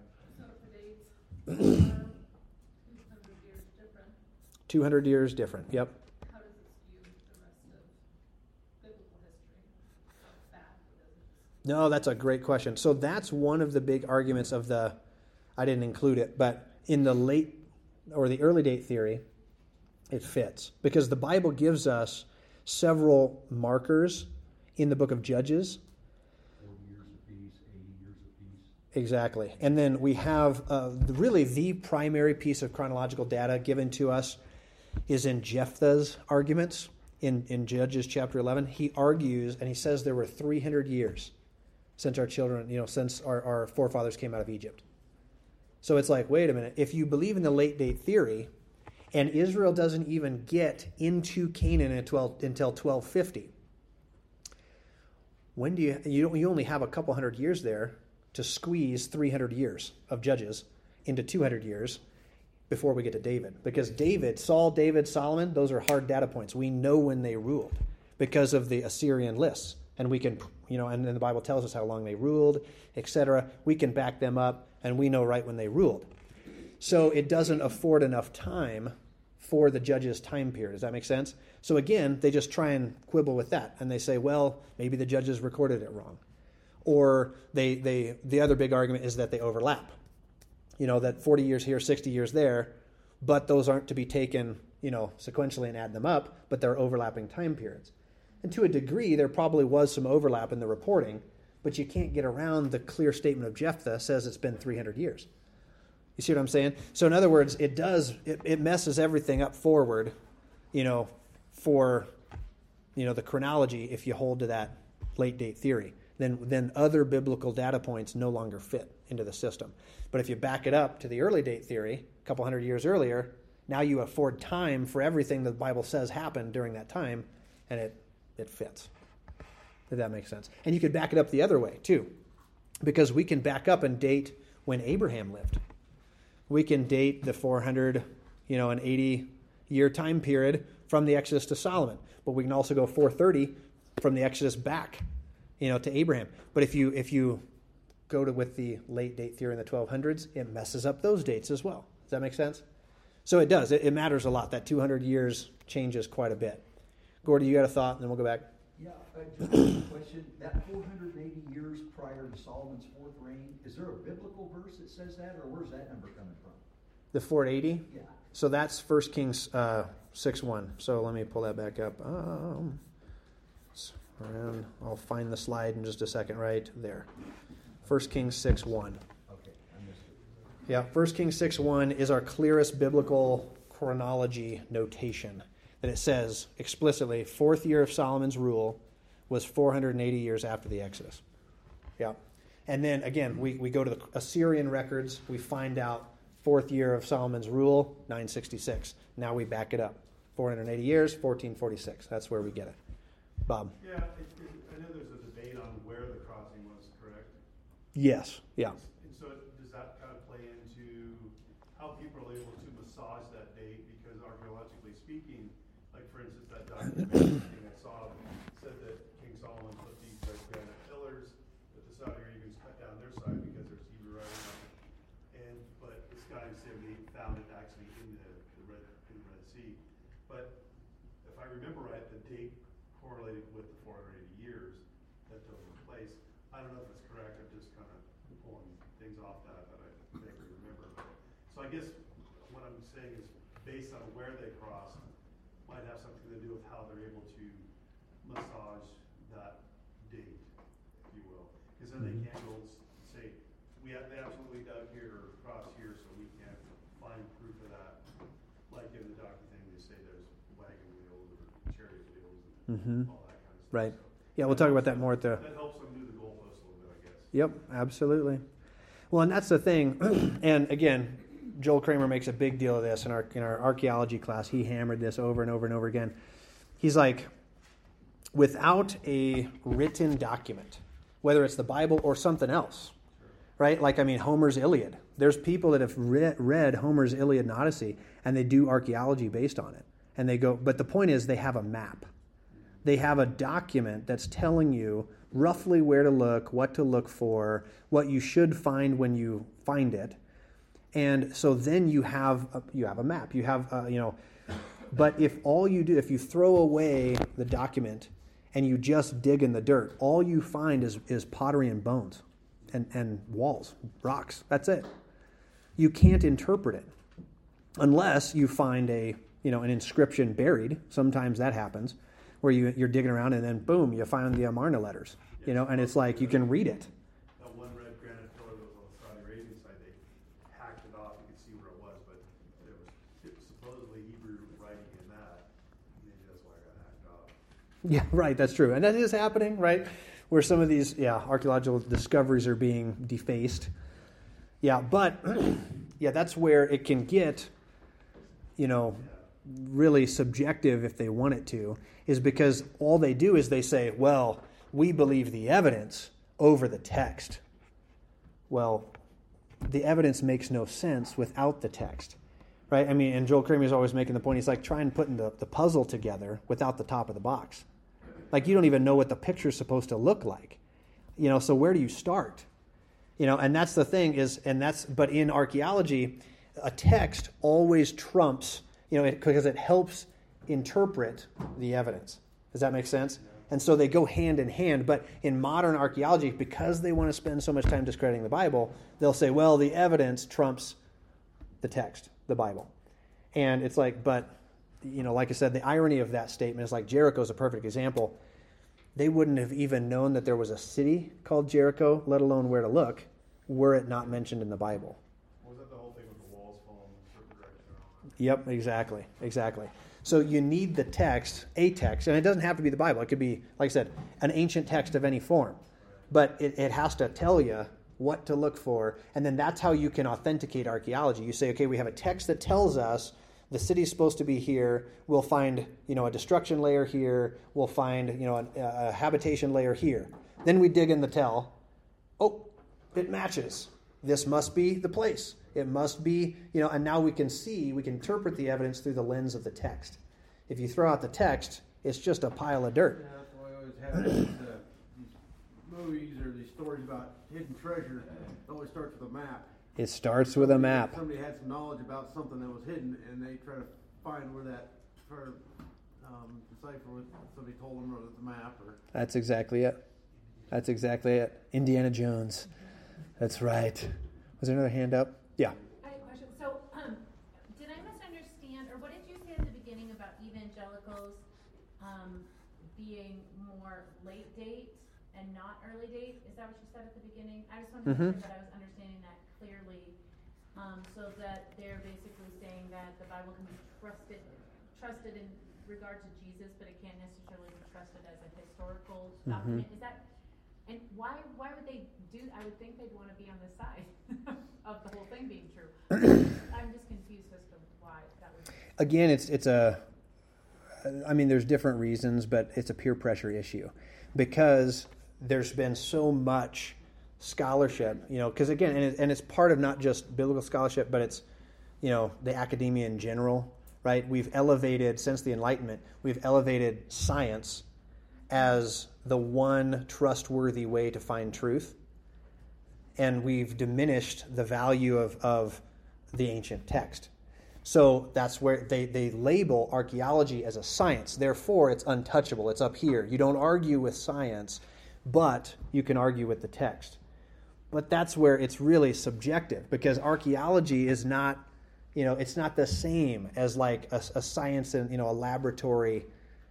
200 years different. Yep. How does this view the rest of biblical history? No, that's a great question. So that's one of the big arguments of the I didn't include it, but in the late or the early date theory, it fits because the Bible gives us several markers in the book of Judges. 40 years apiece, 80 years apiece. Exactly. And then we have uh, really the primary piece of chronological data given to us is in Jephthah's arguments in, in Judges chapter 11. He argues and he says there were 300 years since our children, you know, since our, our forefathers came out of Egypt. So it's like, wait a minute, if you believe in the late date theory, and Israel doesn't even get into Canaan until 1250, when do you, you, you only have a couple hundred years there to squeeze 300 years of judges into 200 years before we get to David. Because David, Saul, David, Solomon, those are hard data points. We know when they ruled because of the Assyrian lists. And we can, you know, and the Bible tells us how long they ruled, etc. We can back them up and we know right when they ruled. So it doesn't afford enough time for the judge's time period. Does that make sense? So again, they just try and quibble with that. And they say, well, maybe the judges recorded it wrong. Or they, they the other big argument is that they overlap you know, that 40 years here, 60 years there, but those aren't to be taken, you know, sequentially and add them up, but they're overlapping time periods. And to a degree, there probably was some overlap in the reporting, but you can't get around the clear statement of Jephthah says it's been 300 years. You see what I'm saying? So in other words, it does it, it messes everything up forward, you know, for you know the chronology if you hold to that late date theory. Then then other biblical data points no longer fit into the system. But if you back it up to the early date theory, a couple hundred years earlier, now you afford time for everything the Bible says happened during that time, and it, it fits. If that makes sense. And you could back it up the other way, too, because we can back up and date when Abraham lived. We can date the 400, you know, an 80 year time period from the Exodus to Solomon, but we can also go 430 from the Exodus back, you know, to Abraham. But if you if you go to with the late date theory in the 1200s, it messes up those dates as well. Does that make sense? So it does. It, it matters a lot. That 200 years changes quite a bit. Gordy, you got a thought, and then we'll go back. Yeah, uh, just a question. That 480 years prior to Solomon's fourth reign, is there a biblical verse that says that, or where's that number coming from? The 480? Yeah. So that's 1 Kings uh, 6 1. So let me pull that back up. Um, around, I'll find the slide in just a second, right there. 1 Kings 6 1. Okay, I missed it. Yeah, 1 Kings 6 1 is our clearest biblical chronology notation. That it says explicitly, fourth year of Solomon's rule was 480 years after the Exodus. Yeah. And then again, we, we go to the Assyrian records, we find out fourth year of Solomon's rule, 966. Now we back it up. 480 years, 1446. That's where we get it. Bob. Yeah, I, I know there's a debate on where the crossing was, correct? Yes. Yeah. And so does that kind of play into how people are able to massage that date? Because archaeologically speaking, like for instance, that documentary thing I saw said that King Solomon put these like granite pillars that the Saudi Arabians cut down their side because there's Hebrew writing on it. And but this guy said they found it actually in the, the Red in the Red Sea. But if I remember right, the date correlated with the 480 years that those were placed. I don't know if it's correct. I'm just kind of pulling things off that that I vaguely remember. But, so I guess what I'm saying is based on where they crossed might have something to do with how they're able to massage that date, if you will. Because then Mhm. they can go s- say, they, they absolutely dug here or across here, so we can't find proof of that. Like in the docu thing, they say there's wagon wheels or chariot wheels and Mhm. kind of. Right. Yeah, we'll talk about that more at the. That helps them do the goalposts a little bit, I guess. Yep, absolutely. Well, and that's the thing. and again, Joel Kramer makes a big deal of this in our in our archaeology class. He hammered this over and over and over again. He's like, without a written document, whether it's the Bible or something else, right? Like I mean, Homer's Iliad. There's people that have read, read Homer's Iliad and Odyssey, and they do archaeology based on it. And they go, but the point is, they have a map they have a document that's telling you roughly where to look, what to look for, what you should find when you find it. And so then you have a, you have a map. You have uh, you know but if all you do if you throw away the document and you just dig in the dirt, all you find is is pottery and bones and and walls, rocks. That's it. You can't interpret it unless you find a you know an inscription buried. Sometimes that happens, where you you're digging around and then boom, you find the Amarna letters. You know, and it's like you can read it. That one red granite pillar that was on the Saudi Arabian side, they hacked it off, you could see where it was, but there was it was supposedly Hebrew writing in that. Maybe that's why it got hacked off. Yeah, right. That's true, and that is happening, right? Where some of these yeah archaeological discoveries are being defaced. Yeah, but yeah, that's where it can get, you know, really subjective if they want it to, is because all they do is they say, well, we believe the evidence over the text. Well, the evidence makes no sense without the text. Right? I mean, and Joel Kramer is always making the point. He's like trying putting the, the puzzle together without the top of the box. Like you don't even know what the picture's supposed to look like. You know, so where do you start? You know, and that's the thing is, and that's, but in archaeology, a text always trumps, you know, it, because it helps interpret the evidence. Does that make sense? And so they go hand in hand. But in modern archaeology, because they want to spend so much time discrediting the Bible, they'll say, well, the evidence trumps the text, the Bible. And it's like, but, you know, like I said, the irony of that statement is like Jericho's a perfect example. They wouldn't have even known that there was a city called Jericho, let alone where to look, were it not mentioned in the Bible. Was that the whole thing with the walls falling in a certain direction? Yep, exactly, exactly. So you need the text, a text, and it doesn't have to be the Bible. It could be, like I said, an ancient text of any form. But it, it has to tell you what to look for, and then that's how you can authenticate archaeology. You say, okay, we have a text that tells us the city's supposed to be here. We'll find, you know, a destruction layer here. We'll find, you know, a, a habitation layer here. Then we dig in the tell. Oh, it matches. This must be the place. It must be, you know, and now we can see, we can interpret the evidence through the lens of the text. If you throw out the text, it's just a pile of Yeah, dirt. that's why I always have these, uh, these movies or these stories about hidden treasure. It always starts with a map. It starts with a map. Somebody had some knowledge about something that was hidden, and they try to find where that, try to um, decipher what somebody told them or the map or. That's exactly it. That's exactly it. Indiana Jones. That's right. Was there another hand up? Yeah. I have a question. So, um, did I misunderstand, or what did you say at the beginning about evangelicals um, being more late date and not early date? Is that what you said at the beginning? I just wanted to make sure that I was understanding that clearly, um, so that they're basically saying that the Bible can be trusted, trusted in regard to Jesus, but it can't necessarily be trusted as a historical Mhm. document. Is that and why why would they do? I would think they'd want to be on the side of the whole thing being true. I'm just confused as to why that would. Again, it's it's a. I mean, there's different reasons, but it's a peer pressure issue because there's been so much scholarship, you know. Because again, and, it, and it's part of not just biblical scholarship, but it's you know the academia in general, right? We've elevated since the Enlightenment, we've elevated science as the one trustworthy way to find truth. And we've diminished the value of, of the ancient text. So that's where they, they label archaeology as a science. Therefore, it's untouchable. It's up here. You don't argue with science, but you can argue with the text. But that's where it's really subjective because archaeology is not, you know, it's not the same as like a, a science in, you know, a laboratory,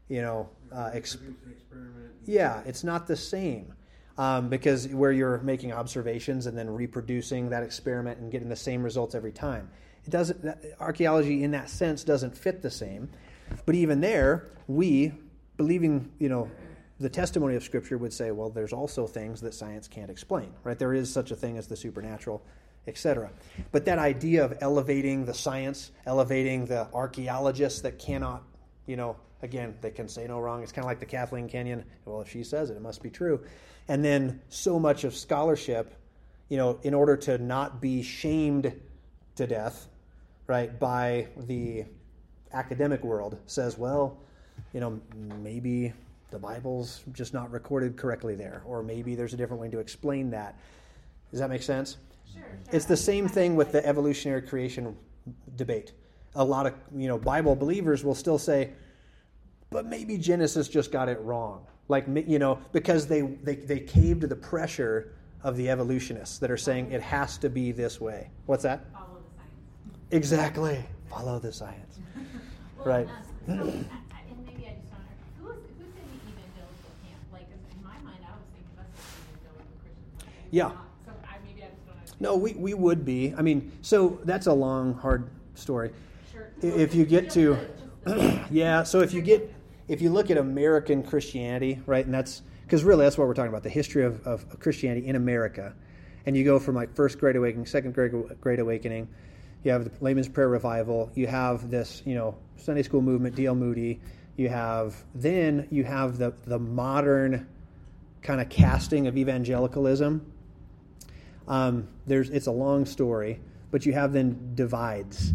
you know, uh, exp- experiment. yeah, it's not the same. Um, because where you're making observations and then reproducing that experiment and getting the same results every time. It doesn't. Archaeology, in that sense, doesn't fit the same. But even there, we, believing, you know, the testimony of Scripture would say, well, there's also things that science can't explain, right? There is such a thing as the supernatural, etc. But that idea of elevating the science, elevating the archaeologists that cannot, you know, again, they can say no wrong. It's kind of like the Kathleen Kenyon. Well, if she says it, it must be true. And then so much of scholarship, you know, in order to not be shamed to death, right, by the academic world, says, well, you know, maybe the Bible's just not recorded correctly there, or maybe there's a different way to explain that. Does that make sense? Sure. It's the same thing with the evolutionary creation debate. A lot of you know Bible believers will still say, but maybe Genesis just got it wrong. Like you know because they they they caved to the pressure of the evolutionists that are saying it has to be this way. What's that? Follow the science. Exactly. Follow the science. Well, Right. um, so, and maybe I just know, who's, who's in the evangelical camp? Like, in my mind, I was thinking of us as evangelical Christians. but maybe Yeah. not. So I, maybe I just don't understand. No, we, we would be. I mean, so that's a long, hard story. Sure. If you get to, the- just the- yeah, so if you get, if you look at American Christianity, right, and that's, because really that's what we're talking about, the history of, of Christianity in America. And you go from like first Great Awakening, second Great, Great Awakening, you have the Layman's Prayer Revival, you have this, you know, Sunday School movement, D.L. Moody, you have, then you have the, the modern kind of casting of evangelicalism. Um, there's, it's a long story, but you have then divides.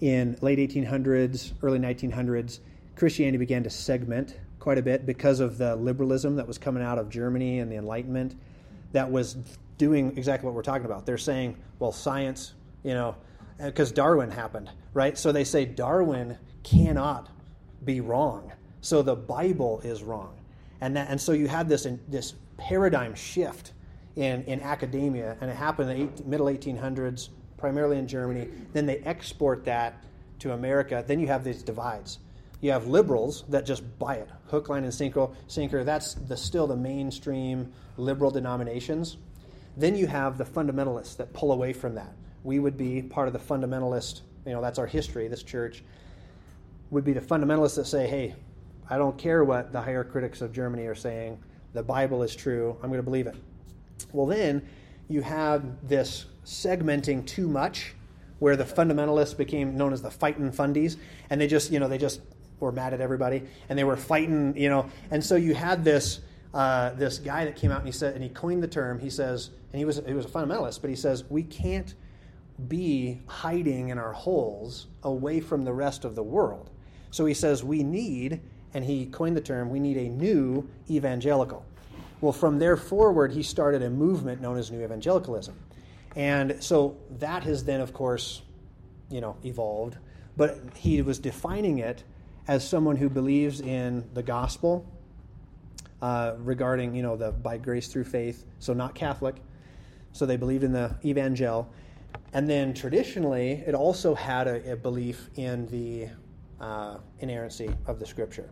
In late 1800s, early 1900s, Christianity began to segment quite a bit because of the liberalism that was coming out of Germany and the Enlightenment that was doing exactly what we're talking about. They're saying, well, science, you know, because Darwin happened, right? So they say Darwin cannot be wrong. So the Bible is wrong. And, that, and so you have this, this paradigm shift in, in academia, and it happened in the middle 1800s, primarily in Germany. Then they export that to America. Then you have these divides. You have liberals that just buy it, hook, line, and sinker. sinker. That's the, still the mainstream liberal denominations. Then you have the fundamentalists that pull away from that. We would be part of the fundamentalist, you know, that's our history, this church, would be the fundamentalists that say, hey, I don't care what the higher critics of Germany are saying. The Bible is true. I'm going to believe it. Well, then you have this segmenting too much, where the fundamentalists became known as the fighting fundies, and they just, you know, they just were mad at everybody, and they were fighting, you know, and so you had this uh, this guy that came out and he said, and he coined the term. He says, and he was he was a fundamentalist, but he says we can't be hiding in our holes away from the rest of the world. So he says we need, and he coined the term, we need a new evangelical. Well, from there forward, he started a movement known as New Evangelicalism. And so that has then, of course, you know, evolved. But he was defining it as someone who believes in the gospel uh, regarding, you know, the by grace through faith, so not Catholic. So they believed in the evangel. And then traditionally, it also had a, a belief in the uh, inerrancy of the scripture.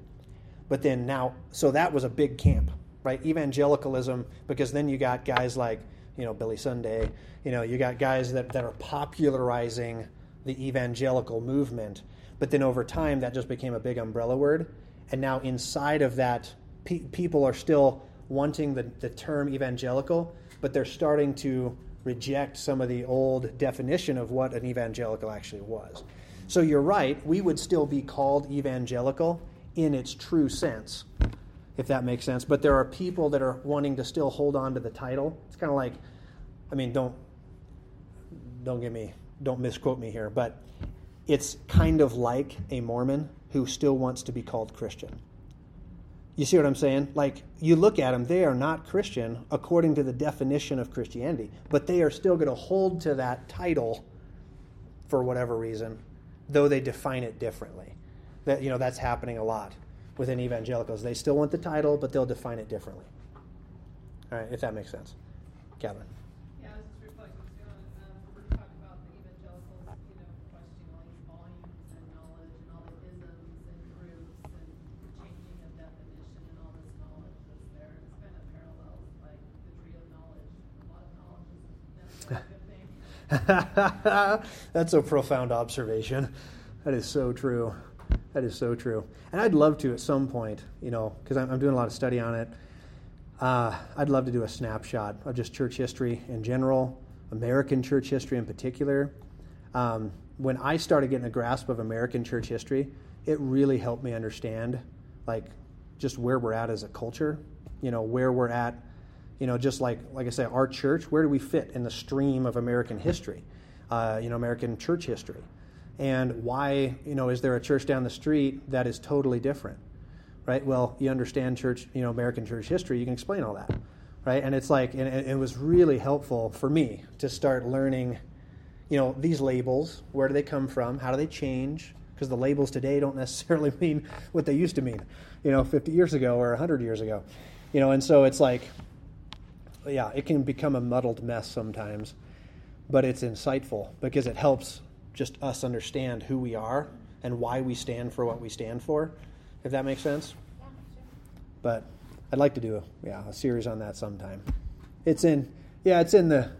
But then now, so that was a big camp, right? Evangelicalism, because then you got guys like, you know, Billy Sunday, you know, you got guys that, that are popularizing the evangelical movement. But then over time, that just became a big umbrella word. And now inside of that, pe- people are still wanting the, the term evangelical, but they're starting to reject some of the old definition of what an evangelical actually was. So you're right, we would still be called evangelical in its true sense, if that makes sense. But there are people that are wanting to still hold on to the title. It's kind of like, I mean, don't don't get me, don't misquote me here, but it's kind of like a Mormon who still wants to be called Christian. You see what I'm saying? Like, you look at them, they are not Christian according to the definition of Christianity, but they are still going to hold to that title for whatever reason, though they define it differently. That, you know, that's happening a lot within evangelicals. They still want the title, but they'll define it differently. All right, if that makes sense. Kevin. Yeah, I was just reflecting too on, um, we talked about the evangelicals, you know, questioning all these volumes and knowledge and all the isms and groups and changing of definition and all this knowledge that's there. It's kind of parallels like That's a profound observation. That is so true. That is so true. And I'd love to at some point, you know, because I'm, I'm doing a lot of study on it. Uh, I'd love to do a snapshot of just church history in general, American church history in particular. Um, when I started getting a grasp of American church history, it really helped me understand, like, just where we're at as a culture. You know, where we're at. You know, just like like I say, our church. Where do we fit in the stream of American history? Uh, you know, American church history, and why? You know, is there a church down the street that is totally different? Right. Well, you understand church. You know, American church history. You can explain all that. Right. And it's like, and it, it was really helpful for me to start learning you know, these labels, where do they come from? How do they change? Because the labels today don't necessarily mean what they used to mean, you know, 50 years ago or 100 years ago. You know, and so it's like, yeah, it can become a muddled mess sometimes, but it's insightful because it helps just us understand who we are and why we stand for what we stand for, if that makes sense. Yeah, sure. But I'd like to do a, yeah, a series on that sometime. It's in, yeah, it's in the,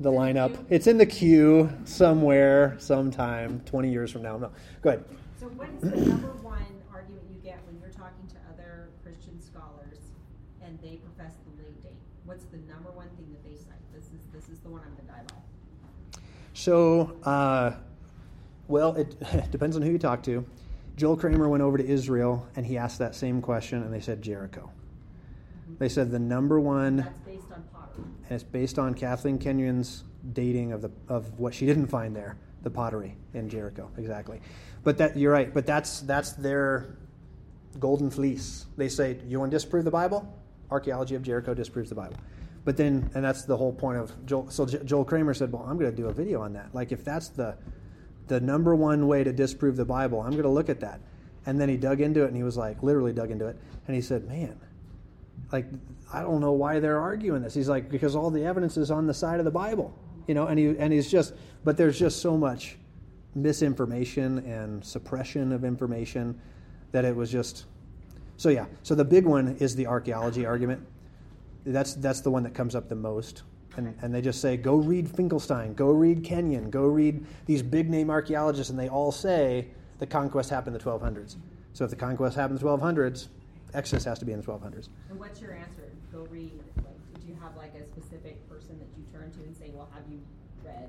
the lineup. It's in the queue somewhere, sometime, 20 years from now. No, go ahead. So what is the number one argument you get when you're talking to other Christian scholars and they profess the late date? What's the number one thing that they cite? This is this is the one I'm gonna die by. So, uh, well, it depends on who you talk to. Joel Kramer went over to Israel and he asked that same question, and they said Jericho. They said the number one, That's based on pottery. and it's based on Kathleen Kenyon's dating of the of what she didn't find there, the pottery in Jericho, exactly. But that you're right. But that's that's their golden fleece. They say you want to disprove the Bible? Archaeology of Jericho disproves the Bible. But then, and that's the whole point of Joel. So Joel Kramer said, "Well, I'm going to do a video on that. Like, if that's the the number one way to disprove the Bible, I'm going to look at that." And then he dug into it, and he was like, literally dug into it, and he said, "Man, like I don't know why they're arguing this." He's like, "Because all the evidence is on the side of the Bible, you know." And he and he's just, but there's just so much misinformation and suppression of information that it was just so yeah. So the big one is the archaeology argument. That's that's the one that comes up the most. And, and they just say go read finkelstein. Go read kenyon. Go read these big name archaeologists. And they all say the conquest happened in the 1200s so if the conquest happened in the 1200s exodus has to be in the 1200s And what's your answer? Go read. Like, did you have like a specific person that you turn to and say, "Well, have you read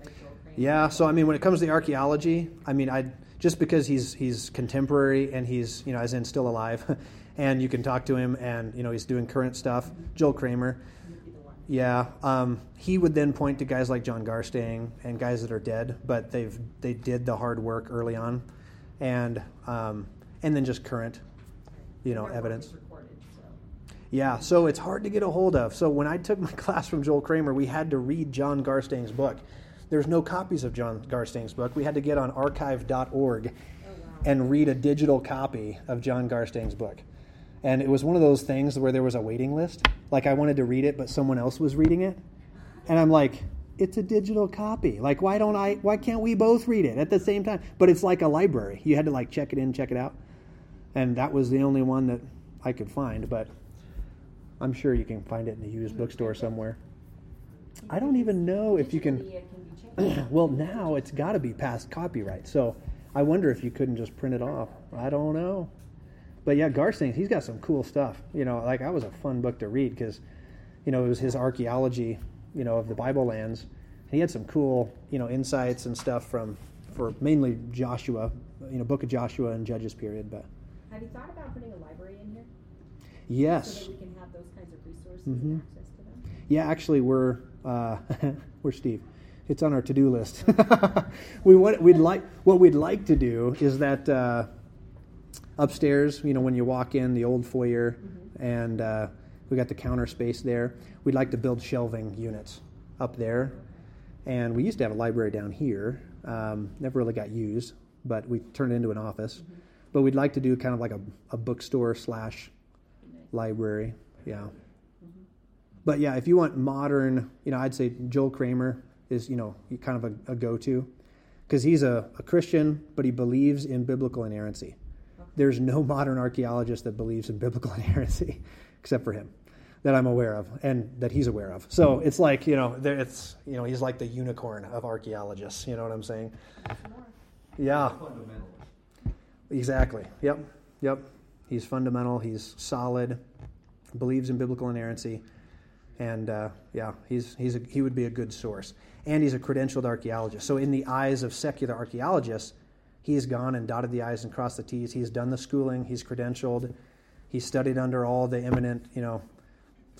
like Yeah, so I mean, when it comes to the archaeology, I mean, I just because he's he's contemporary and he's you know as in still alive, and you can talk to him and you know he's doing current stuff. Joel Kramer, Would be the one. yeah, um, he would then point to guys like John Garstang and guys that are dead, but they've they did the hard work early on, and um, and then just current, you know, evidence. is recorded, so. Yeah, so it's hard to get a hold of. So when I took my class from Joel Kramer, we had to read John Garstang's book. There's no copies of John Garstang's book. We had to get on archive.org Oh, wow. and read a digital copy of John Garstang's book. And it was one of those things where there was a waiting list. Like I wanted to read it, but someone else was reading it. And I'm like, it's a digital copy. Like why don't I why can't we both read it at the same time? But it's like a library. You had to like check it in, check it out. And that was the only one that I could find, but I'm sure you can find it in a used bookstore somewhere. I don't even know if you can Digitally, it can be changed. well, now it's got to be past copyright. So I wonder if you couldn't just print it off. I don't know. But yeah, Garstang, he's got some cool stuff. You know, like that was a fun book to read because, you know, it was his archaeology, you know, of the Bible lands. And He had some cool, you know, insights and stuff from, for mainly Joshua, you know, Book of Joshua and Judges period. But Have you thought about putting a library in here? So yes, that we can have those kinds of resources Mhm. and access to them? Yeah, actually, we're uh, we're Steve. It's on our to-do list. we want we'd like what we'd like to do is that uh, upstairs, you know, when you walk in the old foyer, and uh, we got the counter space there. We'd like to build shelving units up there, and we used to have a library down here. Um, never really got used, but we turned it into an office. But we'd like to do kind of like a, a bookstore slash library. Yeah. But yeah, if you want modern, you know, I'd say Joel Kramer is, you know, kind of a, a go to because he's a, a Christian, but he believes in biblical inerrancy. There's no modern archaeologist that believes in biblical inerrancy except for him. that I'm aware of and that he's aware of. So it's like, you know, there, it's, you know, he's like the unicorn of archaeologists. You know what I'm saying? Yeah, exactly. Yep, yep. He's fundamental. He's solid. Believes in biblical inerrancy, and uh, yeah, he's he's a, he would be a good source. And he's a credentialed archaeologist. So in the eyes of secular archaeologists, he's gone and dotted the i's and crossed the t's. He's done the schooling. He's credentialed. he studied under all the eminent, you know,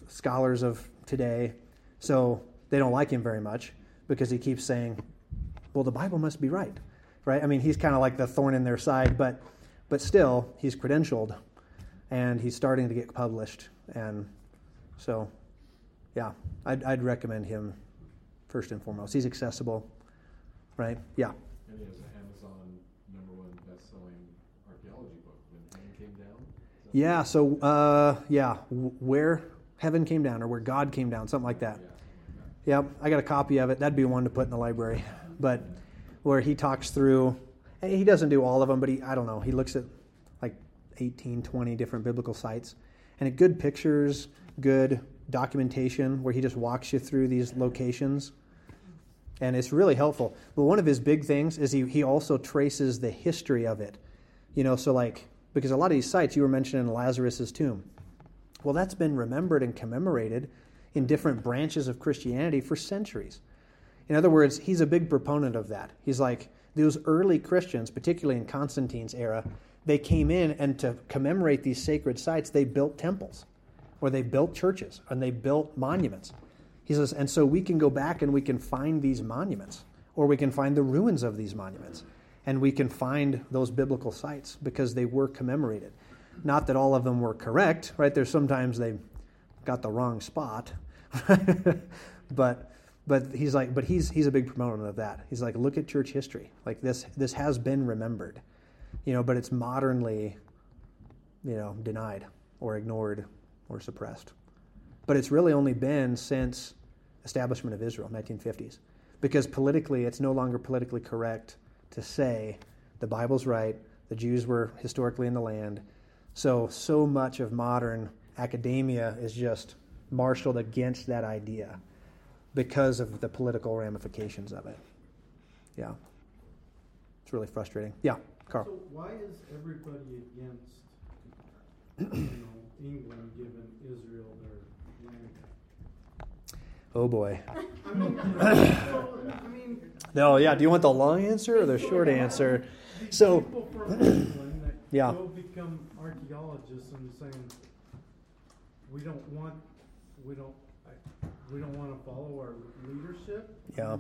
scholars of today. So they don't like him very much because he keeps saying, "Well, the Bible must be right." Right? I mean, he's kind of like the thorn in their side, but but still, he's credentialed and he's starting to get published. And so, yeah, I'd, I'd recommend him first and foremost. He's accessible, right? Yeah. And he has an Amazon number one best-selling archaeology book, When Heaven Came Down. Yeah, so, uh, yeah, where heaven came down or where God came down, something like that. Yeah, something like that. Yep, I got a copy of it. That'd be one to put in the library. But where he talks through, and he doesn't do all of them, but he, I don't know, he looks at like 18, 20 different biblical sites. And it, good pictures, good documentation where he just walks you through these locations. And it's really helpful. But one of his big things is he, he also traces the history of it. You know, so like, because a lot of these sites, you were mentioning Lazarus's tomb. Well, that's been remembered and commemorated in different branches of Christianity for centuries. In other words, he's a big proponent of that. He's like, those early Christians, particularly in Constantine's era, they came in and to commemorate these sacred sites, they built temples or they built churches and they built monuments. He says, and so we can go back and we can find these monuments or we can find the ruins of these monuments and we can find those biblical sites because they were commemorated. Not that all of them were correct, right? There's sometimes they got the wrong spot, but but he's like, but he's he's a big proponent of that. He's like, look at church history. Like this this has been remembered, you know, but it's modernly, you know, denied or ignored or suppressed. But it's really only been since establishment of Israel, 1950s, because politically it's no longer politically correct to say the Bible's right, the Jews were historically in the land. So so much of modern academia is just marshaled against that idea because of the political ramifications of it. Yeah. It's really frustrating. Yeah, Carl. So why is everybody against, you know, England giving Israel their? Oh boy. I mean, so, I mean, No, yeah. Do you want the long answer or the short answer? So, people from England that Yeah. become archaeologists and saying, we don't want, we don't, we don't want to follow our leadership. Yeah.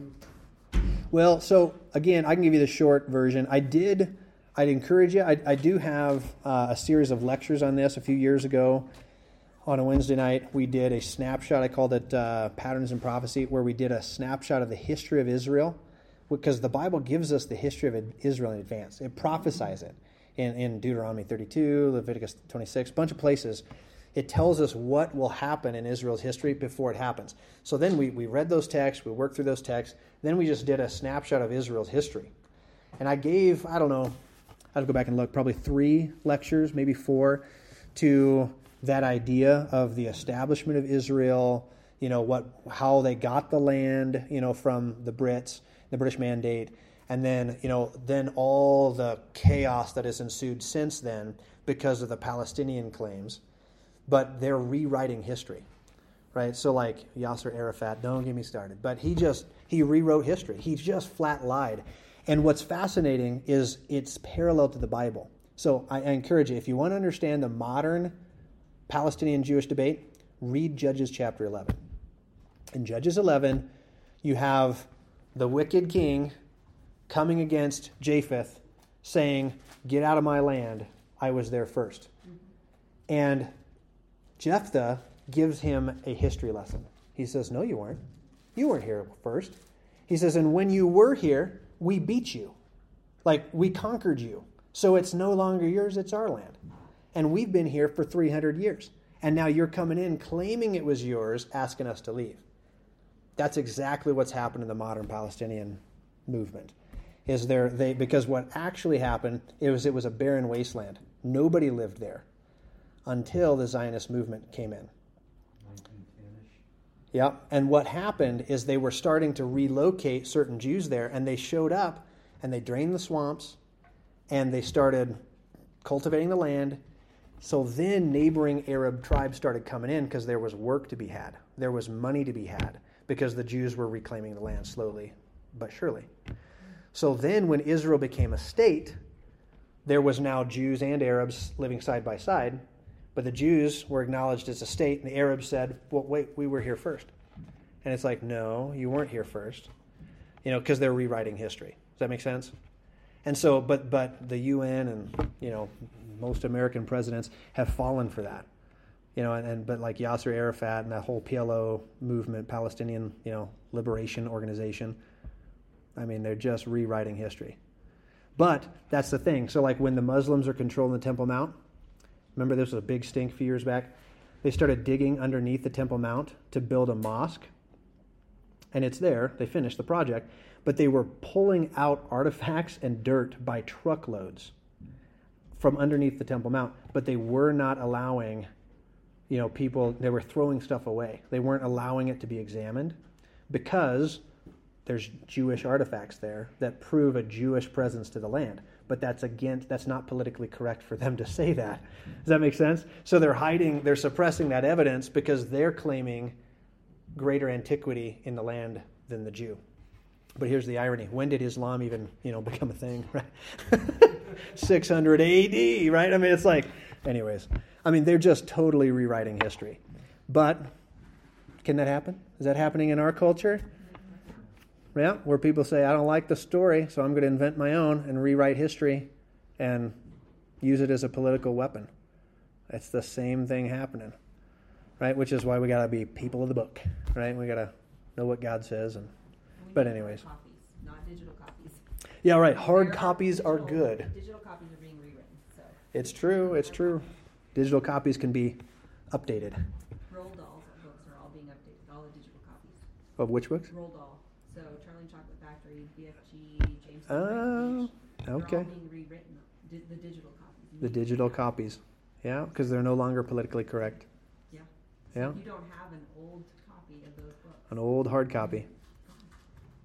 well, so again, I can give you the short version. I did. I'd encourage you. I, I do have uh, a series of lectures on this a few years ago. On a Wednesday night, we did a snapshot. I called it uh, Patterns in Prophecy, where we did a snapshot of the history of Israel, because the Bible gives us the history of Israel in advance. It prophesies it in, in Deuteronomy 32, Leviticus 26, a bunch of places. It tells us what will happen in Israel's history before it happens. So then we, we read those texts, we worked through those texts, then we just did a snapshot of Israel's history. And I gave, I don't know, I have to go back and look, probably three lectures, maybe four, to that idea of the establishment of Israel, you know, what how they got the land, you know, from the Brits, the British mandate, and then, you know, then all the chaos that has ensued since then because of the Palestinian claims. But they're rewriting history. Right? So like Yasser Arafat, don't get me started. But he just he rewrote history. He just flat lied. And what's fascinating is it's parallel to the Bible. So I, encourage you, if you want to understand the modern Palestinian Jewish debate, read Judges chapter 11. In Judges 11, you have the wicked king coming against Jephthah, saying, Get out of my land. I was there first. And Jephthah gives him a history lesson. He says, No, you weren't. You weren't here first. He says, And when you were here, we beat you. Like, we conquered you. So it's no longer yours, it's our land. And we've been here for 300 years. And now you're coming in claiming it was yours, asking us to leave. That's exactly what's happened in the modern Palestinian movement. Is there they because what actually happened it was it was a barren wasteland. Nobody lived there until the Zionist movement came in. Yeah, and what happened is they were starting to relocate certain Jews there, and they showed up and they drained the swamps and they started cultivating the land. So then neighboring Arab tribes started coming in because there was work to be had, there was money to be had because the Jews were reclaiming the land slowly but surely. So then, when Israel became a state, there was now Jews and Arabs living side by side, but the Jews were acknowledged as a state, and the Arabs said, "Well, wait, we were here first. And it's like, "No, you weren't here first. you know, because they're rewriting history. Does that make sense? And so, but but the UN and you know most American presidents have fallen for that, you know, and, and but like Yasser Arafat and that whole PLO movement, Palestinian you know liberation organization. I mean, they're just rewriting history. But that's the thing. So, like when the Muslims are controlling the Temple Mount, remember this was a big stink a few years back? They started digging underneath the Temple Mount to build a mosque. And it's there. They finished the project. But they were pulling out artifacts and dirt by truckloads from underneath the Temple Mount. But they were not allowing, you know, people, they were throwing stuff away. They weren't allowing it to be examined because there's Jewish artifacts there that prove a Jewish presence to the land. But that's against that's not politically correct for them to say that. Does that make sense? So they're hiding, they're suppressing that evidence because they're claiming greater antiquity in the land than the Jew. But here's the irony: when did Islam even, you know, become a thing? Right, 600 AD, right? I mean, it's like, anyways. I mean, they're just totally rewriting history. But can that happen? Is that happening in our culture? Yeah, where people say, I don't like the story, so I'm going to invent my own and rewrite history and use it as a political weapon. It's the same thing happening, right? Which is why we got to be people of the book, right? We got to know what God says. And but anyways, Copies, not digital copies. yeah, right. Hard copies are good. Digital copies are being rewritten, so. It's true. It's true. Digital copies can be updated. Roald Dahl's books are all being updated, all the digital copies. Of which books? Roald Dahl, so Charlie and Chocolate Factory, BFG, James. Oh, They're all okay. being rewritten, di- the digital copies. You The digital copies. Yeah, because they're no longer politically correct. Yeah. Yeah. So if you don't have an old copy of those books. An old hard copy.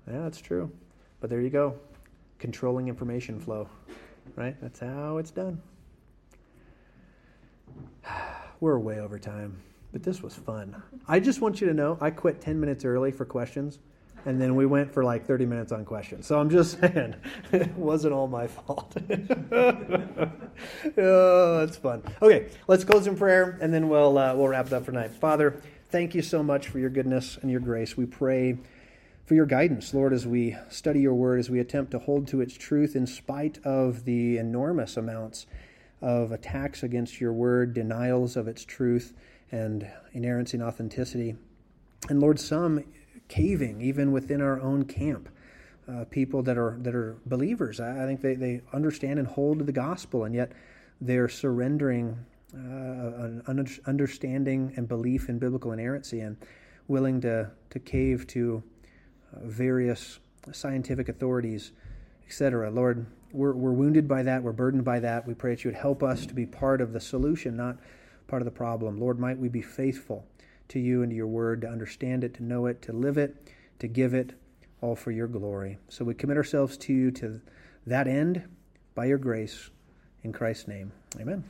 Yeah, that's true. But there you go. Controlling information flow. Right? That's how it's done. We're way over time, but this was fun. I just want you to know I quit 10 minutes early for questions, and then we went for like 30 minutes on questions. So I'm just saying, it wasn't all my fault. oh, that's fun. Okay, let's close in prayer, and then we'll, uh, we'll wrap it up for tonight. Father, thank you so much for your goodness and your grace. We pray for your guidance, Lord, as we study your word, as we attempt to hold to its truth in spite of the enormous amounts of attacks against your word, denials of its truth, and inerrancy and authenticity. And Lord, some caving even within our own camp. Uh, people that are that are believers, I, I think they, they understand and hold the gospel, and yet they're surrendering uh, an un- understanding and belief in biblical inerrancy and willing to to cave to various scientific authorities, etc. Lord, we're, we're wounded by that. We're burdened by that. We pray that you would help us to be part of the solution, not part of the problem. Lord, might we be faithful to you and to your word, to understand it, to know it, to live it, to give it, all for your glory. So we commit ourselves to you to that end by your grace. In Christ's name, amen.